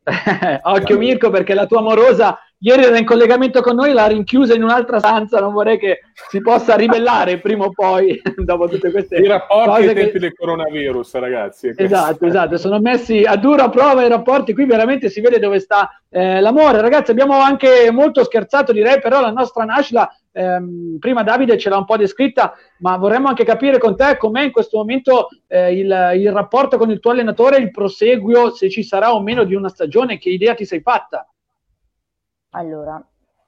*laughs* occhio Mirko perché la tua amorosa ieri era in collegamento con noi, l'ha rinchiusa in un'altra stanza, non vorrei che si possa ribellare prima o poi *laughs* dopo tutte queste I rapporti ai tempi che... del coronavirus, ragazzi. Esatto, esatto, sono messi a dura prova i rapporti, qui veramente si vede dove sta eh, l'amore. Ragazzi, abbiamo anche molto scherzato, direi, però la nostra Nashla, ehm, prima Davide ce l'ha un po' descritta, ma vorremmo anche capire con te com'è in questo momento eh, il, il rapporto con il tuo allenatore, il proseguio, se ci sarà o meno di una stagione, che idea ti sei fatta? Allora,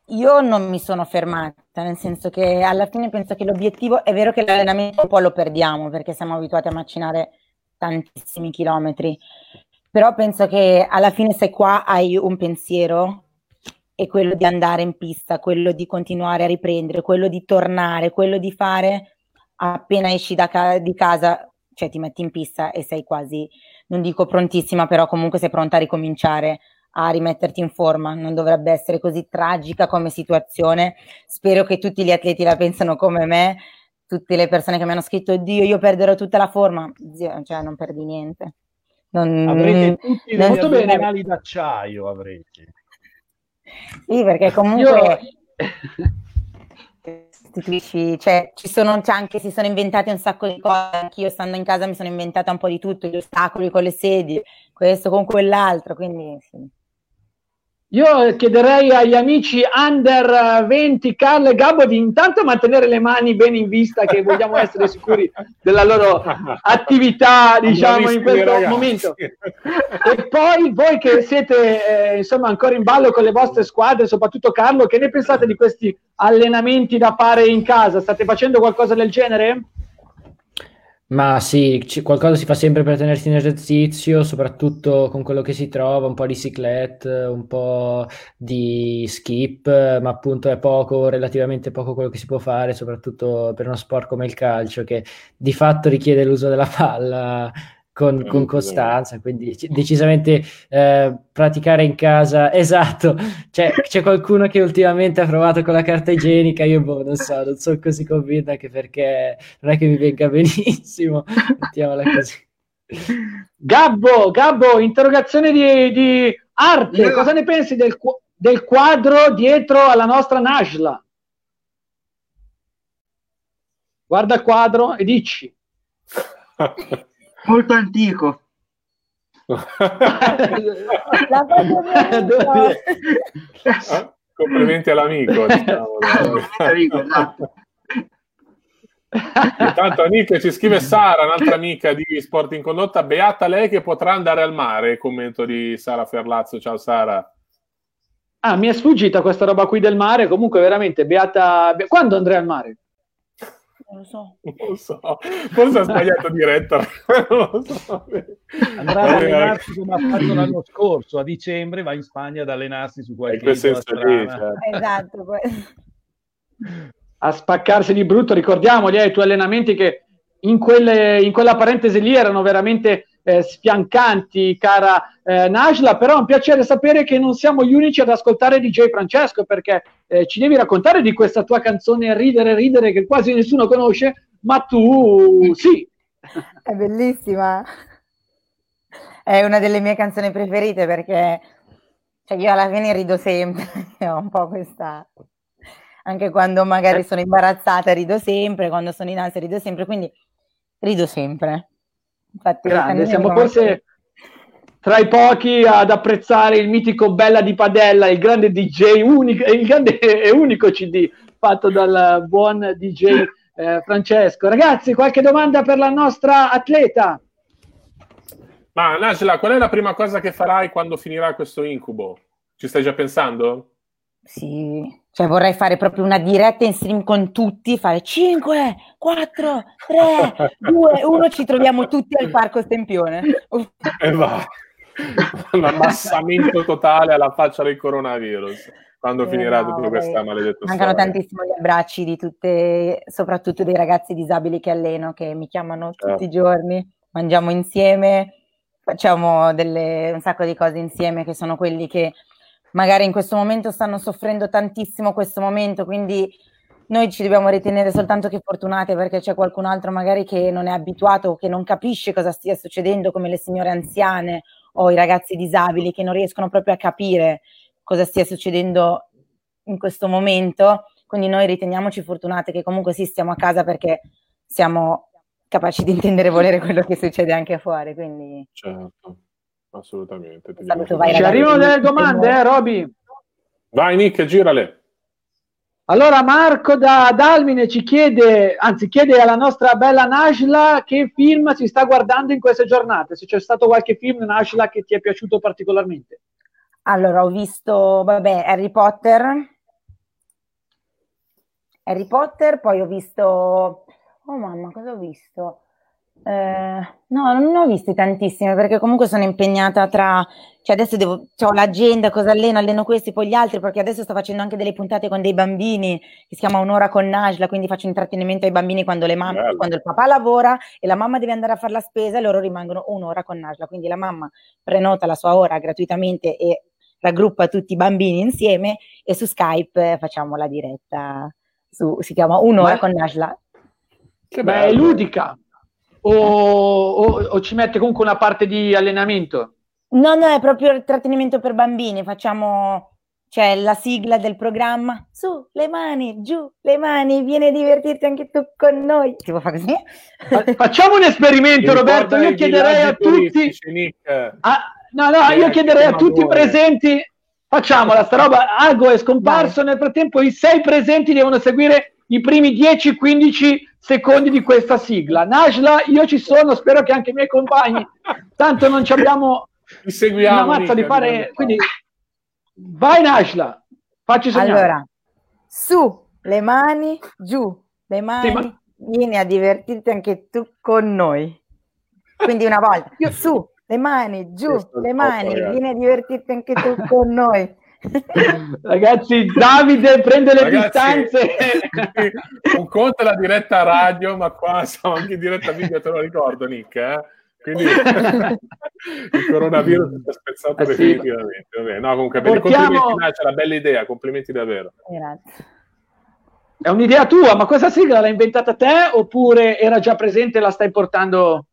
io non mi sono fermata, nel senso che alla fine penso che l'obiettivo è vero che l'allenamento un po' lo perdiamo perché siamo abituati a macinare tantissimi chilometri, però penso che alla fine se qua hai un pensiero è quello di andare in pista, quello di continuare a riprendere, quello di tornare, quello di fare appena esci da ca- di casa, cioè ti metti in pista e sei quasi, non dico prontissima, però comunque sei pronta a ricominciare a rimetterti in forma, non dovrebbe essere così tragica come situazione. Spero che tutti gli atleti la pensano come me, tutte le persone che mi hanno scritto Dio, io perderò tutta la forma, Zio, cioè non perdi niente. Non, avrete tutti non, gli addominali d'acciaio, avrete. Sì, perché comunque *laughs* cioè ci sono c'è anche, si sono inventate un sacco di cose, anch'io stando in casa mi sono inventata un po' di tutto, gli ostacoli con le sedie, questo con quell'altro, quindi sì. Io chiederei agli amici under 20, Carlo e Gabbo, di intanto mantenere le mani bene in vista, che vogliamo essere sicuri della loro attività, diciamo, in questo ragazzi. momento. E poi voi che siete eh, insomma ancora in ballo con le vostre squadre, soprattutto Carlo, che ne pensate di questi allenamenti da fare in casa? State facendo qualcosa del genere? Ma sì, c- qualcosa si fa sempre per tenersi in esercizio, soprattutto con quello che si trova, un po' di cyclette, un po' di skip, ma appunto è poco, relativamente poco quello che si può fare, soprattutto per uno sport come il calcio, che di fatto richiede l'uso della palla con, con costanza, quindi decisamente eh, praticare in casa, *laughs* esatto, c'è, c'è, qualcuno che ultimamente ha provato con la carta igienica, io boh, non so, non sono così convinto anche perché non è che mi venga *laughs* benissimo, mettiamola così. Gabbo, Gabbo, interrogazione di, di arte, no. cosa ne pensi del, del quadro dietro alla nostra Najla? Guarda il quadro e dici. *laughs* molto antico. *laughs* *laughs* *laughs* Complimenti all'amico. Diciamo, esatto. Intanto Nick ci scrive Sara, un'altra amica di Sport in Condotta, beata lei che potrà andare al mare, commento di Sara Ferlazzo, ciao Sara. Ah, mi è sfuggita questa roba qui del mare, comunque veramente beata... Quando andrei al mare? Non lo so. Non lo so. Forse ha sbagliato diretta. *laughs* non lo so. Andrà ad allenarsi come ha fatto l'anno scorso, a dicembre va in Spagna ad allenarsi su qualche in senso lì, cioè. Esatto. a spaccarsi di brutto. Ricordiamoli eh, i tuoi allenamenti che in, quelle, in quella parentesi lì erano veramente eh, sfiancanti, cara eh, Najla, però è un piacere sapere che non siamo gli unici ad ascoltare DJ Francesco perché eh, ci devi raccontare di questa tua canzone Ridere, Ridere che quasi nessuno conosce, ma tu sì. *laughs* È bellissima. È una delle mie canzoni preferite perché cioè, io alla fine rido sempre, *laughs* ho un po' questa anche quando magari sono imbarazzata rido sempre, quando sono in ansia rido sempre, quindi rido sempre. Infatti, Grande, siamo forse tra i pochi ad apprezzare il mitico Bella di Padella, il grande DJ unico, il grande *laughs* e unico CD fatto dal buon DJ eh, Francesco. Ragazzi, qualche domanda per la nostra atleta? Ma Najla, qual è la prima cosa che farai quando finirà questo incubo? Ci stai già pensando? Sì, cioè vorrei fare proprio una diretta in stream con tutti, fare 5, 4, 3, 2, 1, ci troviamo tutti al Parco Stempione. E va. Un ammassamento totale alla faccia del coronavirus quando eh, finirà no, tutta questa maledetta Mancano storia. tantissimo gli abbracci di tutte, soprattutto dei ragazzi disabili che alleno, che mi chiamano certo. tutti i giorni, mangiamo insieme, facciamo delle, un sacco di cose insieme che sono quelli che magari in questo momento stanno soffrendo tantissimo questo momento, quindi noi ci dobbiamo ritenere soltanto che fortunate perché c'è qualcun altro magari che non è abituato o che non capisce cosa stia succedendo, come le signore anziane o i ragazzi disabili che non riescono proprio a capire cosa stia succedendo in questo momento. Quindi noi riteniamoci fortunate che comunque sì, stiamo a casa perché siamo capaci di intendere e volere quello che succede anche fuori. Quindi... Certo assolutamente. Saluto, vai, Ci arrivano delle domande, eh, Roby? Vai, Nick, girale. Allora Marco da Dalmine ci chiede, anzi chiede alla nostra bella Najla che film si sta guardando in queste giornate, se c'è stato qualche film Najla che ti è piaciuto particolarmente. Allora ho visto, vabbè, Harry Potter, Harry Potter, poi ho visto, oh mamma, cosa ho visto? Eh, no, non ne ho viste tantissime perché comunque sono impegnata tra, cioè adesso devo, ho l'agenda, cosa alleno, alleno questi, poi gli altri, perché adesso sto facendo anche delle puntate con dei bambini, che si chiama Un'ora con Najla, quindi faccio intrattenimento ai bambini quando, le mamme, quando il papà lavora e la mamma deve andare a fare la spesa e loro rimangono un'ora con Najla, quindi la mamma prenota la sua ora gratuitamente e raggruppa tutti i bambini insieme e su Skype facciamo la diretta, su, si chiama Un'ora Beh, con Najla. Che bella, è ludica o, o, o, ci mette comunque una parte di allenamento? No, no, è proprio intrattenimento per bambini. Facciamo c'è la sigla del programma. Su, le mani, giù, le mani, vieni a divertirti anche tu con noi. Ti vuoi fare così? Facciamo un esperimento, Roberto. Io chiederei a tutti. Ah, no, no, io chiederei a tutti i presenti. Facciamola, sta roba. Ago è scomparso. Vai. Nel frattempo, i sei presenti devono seguire i primi 10-15 secondi di questa sigla. Najla, io ci sono, spero che anche i miei compagni, tanto non ci abbiamo una mazza di fare, quindi vai Najla, facci sognare. Allora, su, le mani, giù, le mani, sì, ma... vieni a divertirti anche tu con noi. Quindi una volta, su, le mani, giù, le mani, vieni a divertirti anche tu con noi. *laughs* Ragazzi, Davide prende le Ragazzi, distanze. *laughs* Un conto è la diretta radio, ma qua siamo anche in diretta video, te lo ricordo, Nick. Eh? Quindi *laughs* il coronavirus è spezzato eh definitivamente. Sì. No, comunque, Portiamo... complimenti, c'è una bella idea, complimenti davvero. Grazie. È un'idea tua, ma questa sigla l'hai inventata te oppure era già presente e la stai portando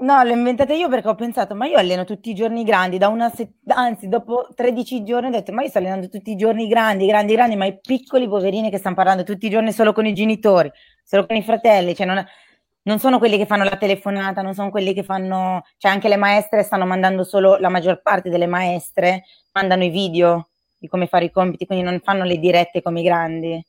No, l'ho inventata io perché ho pensato, ma io alleno tutti i giorni grandi, da una se- anzi, dopo 13 giorni ho detto, ma io sto allenando tutti i giorni grandi, grandi, grandi, ma i piccoli poverini che stanno parlando tutti i giorni solo con i genitori, solo con i fratelli, cioè non, non sono quelli che fanno la telefonata, non sono quelli che fanno, cioè anche le maestre stanno mandando solo, la maggior parte delle maestre mandano i video di come fare i compiti, quindi non fanno le dirette come i grandi.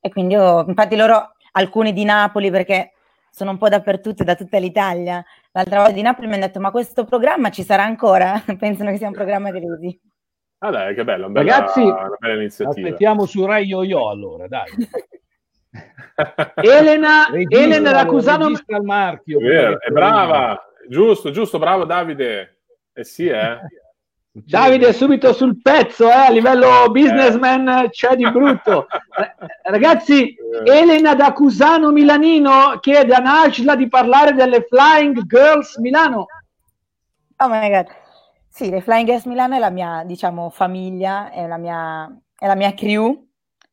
E quindi io, infatti loro, alcuni di Napoli, perché sono un po' dappertutto, da tutta l'Italia. L'altra volta di Napoli mi hanno detto, ma questo programma ci sarà ancora? *laughs* Pensano che sia un programma televisivo. Ah dai, che bello, bella, Ragazzi, una bella iniziativa. aspettiamo su Rai Yo-Yo allora, dai. *laughs* Elena, regista, Elena Racusano al marchio. È, vero, è brava, giusto, giusto, bravo Davide. Eh sì, eh. Davide subito sul pezzo, eh, a livello businessman eh. c'è di brutto. *laughs* Ragazzi, eh. Elena da Cusano Milanino chiede a Najla di parlare delle Flying Girls Milano. Oh my god. Sì, le Flying Girls Milano è la mia, diciamo, famiglia, è la mia, è la mia crew.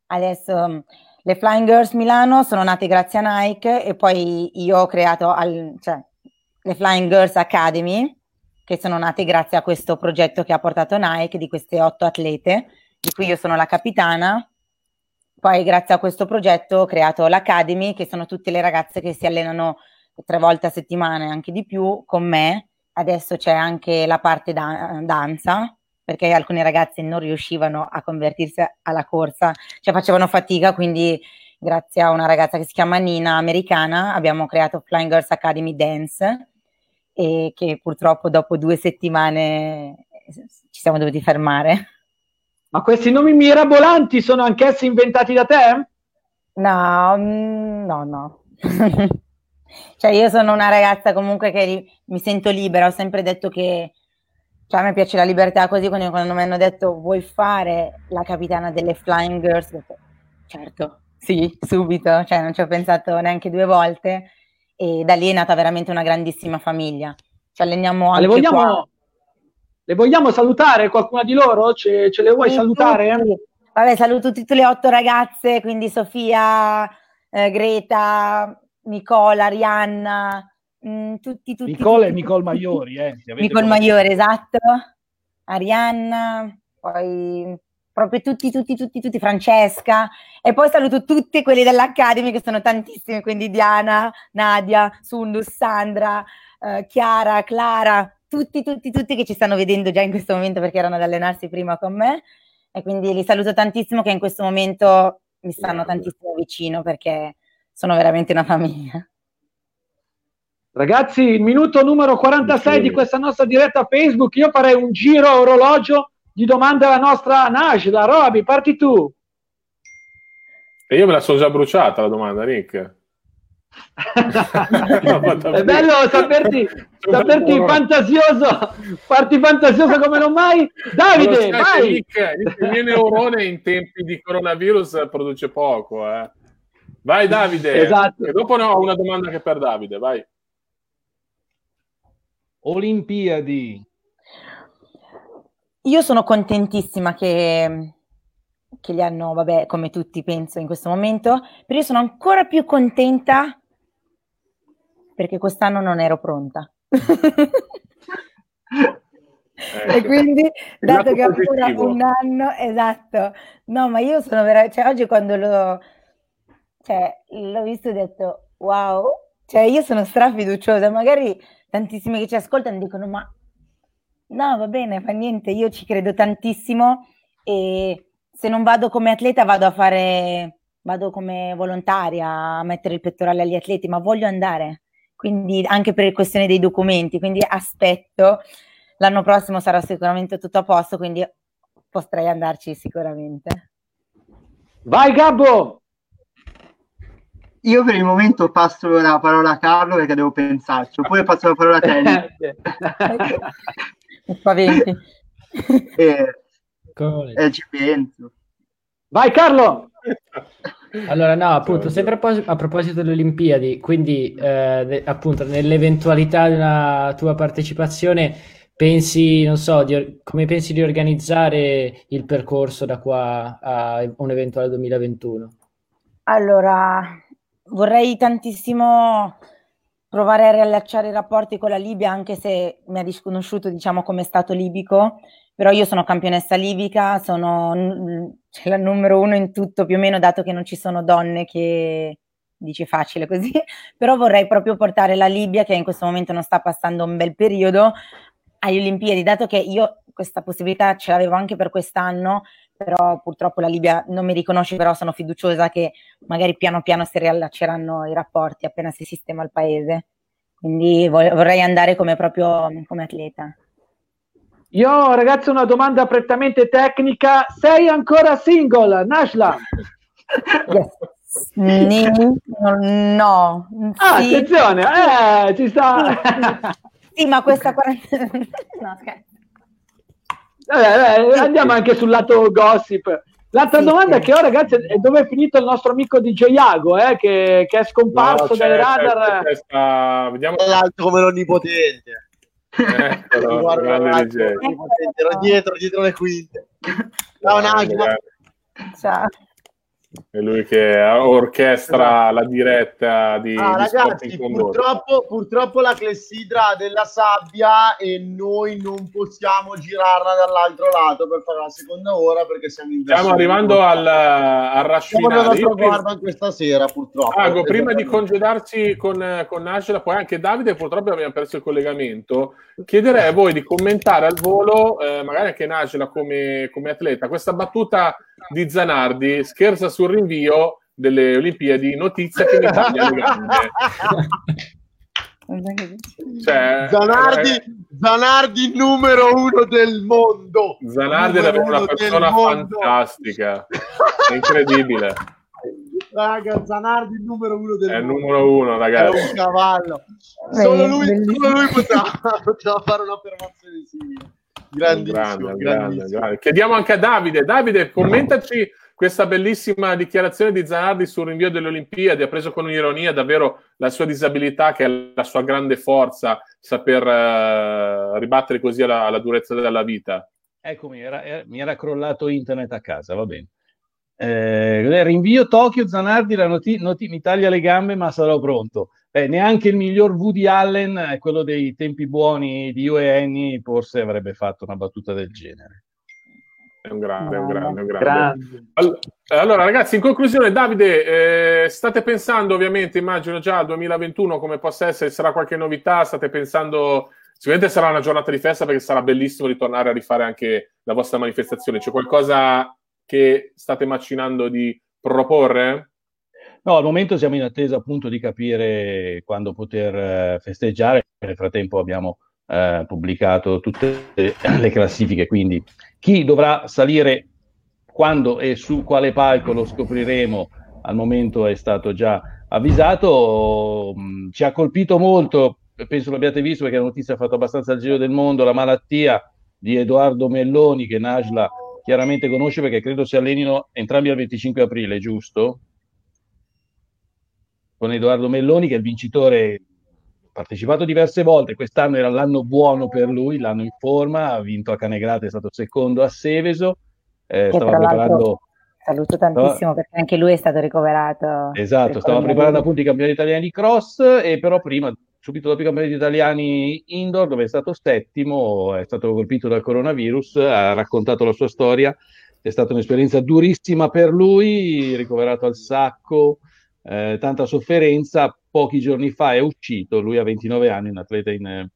Adesso le Flying Girls Milano sono nate grazie a Nike e poi io ho creato al, cioè, le Flying Girls Academy, che sono nate grazie a questo progetto che ha portato Nike di queste otto atlete, di cui io sono la capitana. Poi grazie a questo progetto ho creato l'Academy, che sono tutte le ragazze che si allenano tre volte a settimana e anche di più con me. Adesso c'è anche la parte da- danza, perché alcune ragazze non riuscivano a convertirsi alla corsa, cioè facevano fatica, quindi grazie a una ragazza che si chiama Nina, americana, abbiamo creato Flying Girls Academy Dance, e che purtroppo dopo due settimane ci siamo dovuti fermare. Ma questi nomi mirabolanti sono anch'essi inventati da te? No, mm, no, no. *laughs* cioè io sono una ragazza comunque che mi sento libera, ho sempre detto che cioè, a me piace la libertà così quando, quando mi hanno detto vuoi fare la capitana delle Flying Girls, detto certo, sì, subito, cioè non ci ho pensato neanche due volte e da lì è nata veramente una grandissima famiglia. Ci alleniamo anche le vogliamo, qua. Le vogliamo salutare qualcuna di loro? Ce, ce le vuoi sì, salutare? Sì. Vabbè, saluto tutte le otto ragazze, quindi Sofia, eh, Greta, Nicola, Arianna, mh, mm, tutti, tutti. Nicola tutti, e Nicole Maiori, eh. Nicole Maiori, esatto. Arianna, poi proprio tutti, tutti, tutti, tutti, Francesca, e poi saluto tutti quelli dell'Academy che sono tantissimi, quindi Diana, Nadia, Sundus, Sandra, eh, Chiara, Clara, tutti, tutti, tutti che ci stanno vedendo già in questo momento perché erano ad allenarsi prima con me. E quindi li saluto tantissimo che in questo momento mi stanno tantissimo vicino perché sono veramente una famiglia. Ragazzi, il minuto numero 46 di questa nostra diretta Facebook, io farei un giro a orologio di domande alla nostra Najla. Roby, parti tu. E io me la sono già bruciata la domanda, Nick. *laughs* è bello saperti, *laughs* saperti fantasioso, farti fantasioso come non mai. Davide, vai! Nick, Nick, il mio neurone in tempi di coronavirus produce poco. Eh. Vai Davide, esatto. e dopo no, ho una domanda che per Davide, vai. Olimpiadi. Io sono contentissima che, che li hanno, vabbè, come tutti penso in questo momento, però io sono ancora più contenta perché quest'anno non ero pronta. *laughs* e ecco. quindi, dato che ancora un anno, esatto, no, ma io sono veramente, cioè oggi quando l'ho, cioè, l'ho visto ho detto, wow, cioè io sono strafiduciosa, magari tantissimi che ci ascoltano dicono, ma No, va bene, fa niente, io ci credo tantissimo e se non vado come atleta vado a fare, vado come volontaria a mettere il pettorale agli atleti, ma voglio andare, quindi anche per questione dei documenti, quindi aspetto, l'anno prossimo sarà sicuramente tutto a posto, quindi potrei andarci sicuramente. Vai Gabbo! Io per il momento passo la parola a Carlo perché devo pensarci, oppure passo la parola a te. *laughs* *laughs* *laughs* Mi spaventi. *laughs* eh, eh, ci penso. Vai Carlo! Allora, no, appunto, sempre a proposito delle Olimpiadi, quindi eh, appunto nell'eventualità di una tua partecipazione, pensi, non so, di, come pensi di organizzare il percorso da qua a un eventuale 2021? Allora, vorrei tantissimo provare a riallacciare i rapporti con la Libia, anche se mi ha disconosciuto, diciamo, come stato libico, però io sono campionessa libica, sono cioè, la numero uno in tutto più o meno, dato che non ci sono donne che dice facile così, *laughs* però vorrei proprio portare la Libia, che in questo momento non sta passando un bel periodo, agli Olimpiadi, dato che io questa possibilità ce l'avevo anche per quest'anno, però purtroppo la Libia non mi riconosce, però sono fiduciosa che magari piano piano si riallacceranno i rapporti appena si sistema il paese. Quindi vorrei andare come proprio come atleta. Io ragazzi una domanda prettamente tecnica, sei ancora single, Nashla? *laughs* Yes. no. Ah, sì. attenzione, eh, ci sta. Sì, ma questa *laughs* quarantena... no, scherzo. Eh, andiamo anche sul lato gossip. L'altra sì, domanda sì. che ho, ragazzi, è dove è finito il nostro amico DJ Iago, eh, che, che, è scomparso no, dai radar. C'è, c'è, Vediamo l'altro come l'onnipotente. Eccolo, guarda, ero dietro, dietro le quinte. Ciao Nagio. Ciao è lui che orchestra esatto. la diretta di, ah, di ragazzi, purtroppo, purtroppo, la clessidra ha della sabbia e noi non possiamo girarla dall'altro lato per fare la seconda ora perché siamo in stiamo arrivando al, al rush finale guarda questa sera purtroppo. Ago, prima di congedarci con, con Angela poi anche Davide purtroppo abbiamo perso il collegamento. Chiederei a voi di commentare al volo eh, magari anche Angela come, come atleta questa battuta di Zanardi scherza sul rinvio delle Olimpiadi, notizia che in Italia le gambe. Cioè, Zanardi, eh, Zanardi numero uno del mondo. Zanardi è una persona fantastica, è incredibile. Raga, Zanardi numero uno del è mondo. È il numero uno, ragazzi. È un cavallo. Solo lui, solo lui poteva, poteva fare un'affermazione simile. Grandissimo, grande, grande, grande. Chiediamo anche a Davide. Davide, commentaci questa bellissima dichiarazione di Zanardi sul rinvio delle Olimpiadi. Ha preso con ironia davvero la sua disabilità, che è la sua grande forza, saper uh, ribattere così alla, alla, durezza della vita. Eccomi, era, era, mi era crollato internet a casa, va bene. Eh, rinvio Tokyo, Zanardi, la noti- noti- mi taglia le gambe, ma sarò pronto. Beh, neanche il miglior Woody Allen, quello dei tempi buoni di Io e Annie, forse avrebbe fatto una battuta del genere. È un grande, è un grande, è un grande. grande. Allora, ragazzi, in conclusione, Davide, eh, state pensando ovviamente, immagino già al 2021 come possa essere, sarà qualche novità, state pensando, sicuramente sarà una giornata di festa perché sarà bellissimo ritornare a rifare anche la vostra manifestazione. C'è qualcosa che state macinando di proporre? No, al momento siamo in attesa appunto di capire quando poter eh, festeggiare. Nel frattempo abbiamo eh, pubblicato tutte le classifiche, quindi chi dovrà salire quando e su quale palco lo scopriremo. Al momento è stato già avvisato. Mm, ci ha colpito molto, penso l'abbiate visto perché la notizia ha fatto abbastanza il giro del mondo, la malattia di Edoardo Melloni che Najla chiaramente conosce perché credo si allenino entrambi al 25 aprile, giusto? Con Edoardo Melloni che è il vincitore ha partecipato diverse volte, quest'anno era l'anno buono per lui, l'anno in forma, ha vinto a Canegrate, è stato secondo a Seveso, eh, stava preparando... Saluto tantissimo stava... perché anche lui è stato ricoverato. Esatto, stava preparando appunto i campionati italiani di cross e però prima, subito dopo i campionati italiani indoor, dove è stato settimo, è stato colpito dal coronavirus, ha raccontato la sua storia, è stata un'esperienza durissima per lui, ricoverato al sacco, eh, tanta sofferenza. Pochi giorni fa è uscito, lui ha 29 anni, un atleta in eh,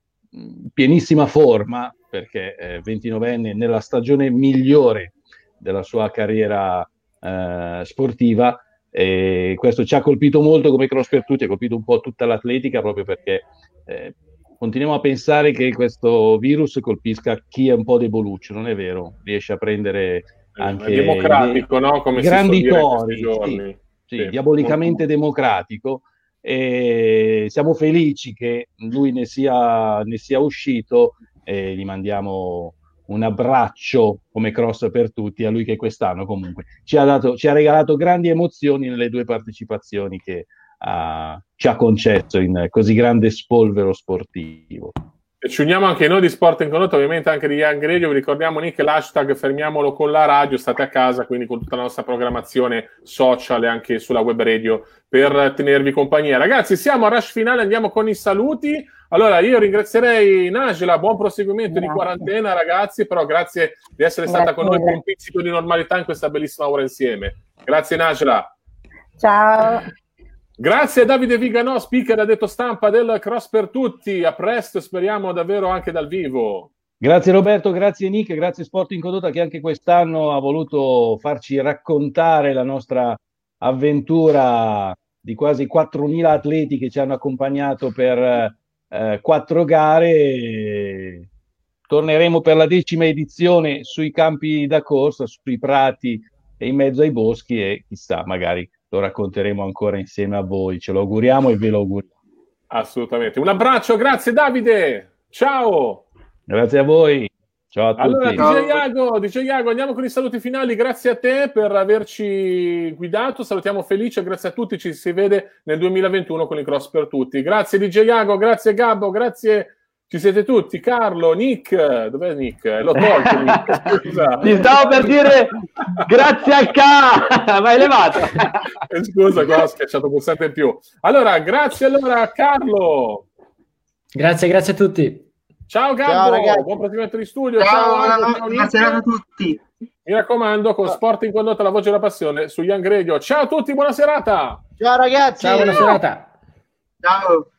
pienissima forma, perché eh, 29enne nella stagione migliore della sua carriera eh, sportiva. E questo ci ha colpito molto come cross per tutti, ha colpito un po' tutta l'atletica proprio perché eh, continuiamo a pensare che questo virus colpisca chi è un po' deboluccio, non è vero, riesce a prendere anche è democratico, no? Come grandi tori. Sì sì, sì, diabolicamente molto... democratico. E siamo felici che lui ne sia, ne sia uscito e gli mandiamo un abbraccio come cross per tutti a lui che quest'anno comunque ci ha, dato, ci ha regalato grandi emozioni nelle due partecipazioni che uh, ci ha concesso in così grande spolvero sportivo. E ci uniamo anche noi di Sport in Condotta, ovviamente anche di Young Radio. Vi ricordiamo Nick l'hashtag fermiamolo con la radio, state a casa, quindi con tutta la nostra programmazione social e anche sulla web radio per tenervi compagnia. Ragazzi, siamo a rush finale, andiamo con i saluti. Allora, io ringrazierei Nagela, buon proseguimento grazie. di quarantena, ragazzi, però grazie di essere grazie. stata con noi con un pizzico di normalità in questa bellissima ora insieme. Grazie Nagela. Ciao. Grazie Davide Viganò, speaker detto stampa del Cross per Tutti. A presto, speriamo davvero anche dal vivo. Grazie Roberto, grazie Nick, grazie Sport in Condotta che anche quest'anno ha voluto farci raccontare la nostra avventura di quasi 4.000 atleti che ci hanno accompagnato per eh, quattro gare. Torneremo per la decima edizione sui campi da corsa, sui prati e in mezzo ai boschi e chissà, magari lo racconteremo ancora insieme a voi. Ce lo auguriamo e ve lo auguriamo. Assolutamente. Un abbraccio, grazie Davide. Ciao. Grazie a voi. Ciao a tutti. Allora, DJ Iago, DJ Iago, andiamo con i saluti finali. Grazie a te per averci guidato. Salutiamo Felice, grazie a tutti. Ci si vede nel 2021 con il cross per tutti. Grazie DJ Iago, grazie Gabbo, grazie ci siete tutti, Carlo, Nick, dov'è Nick? L'ho tolto *laughs* Nick, scusa. Ti stavo per dire grazie al K, ma hai levato. Eh, scusa, qua ho schiacciato pulsante in più. Allora, grazie allora Carlo. Grazie, grazie a tutti. Ciao Gabbo, ciao, buon proseguimento di studio. Ciao, ciao, grazie a tutti. Mi raccomando, con Sport in condotta, la voce della passione su Young Radio. Ciao a tutti, buona serata. Ciao ragazzi. Ciao, buona serata. Ciao.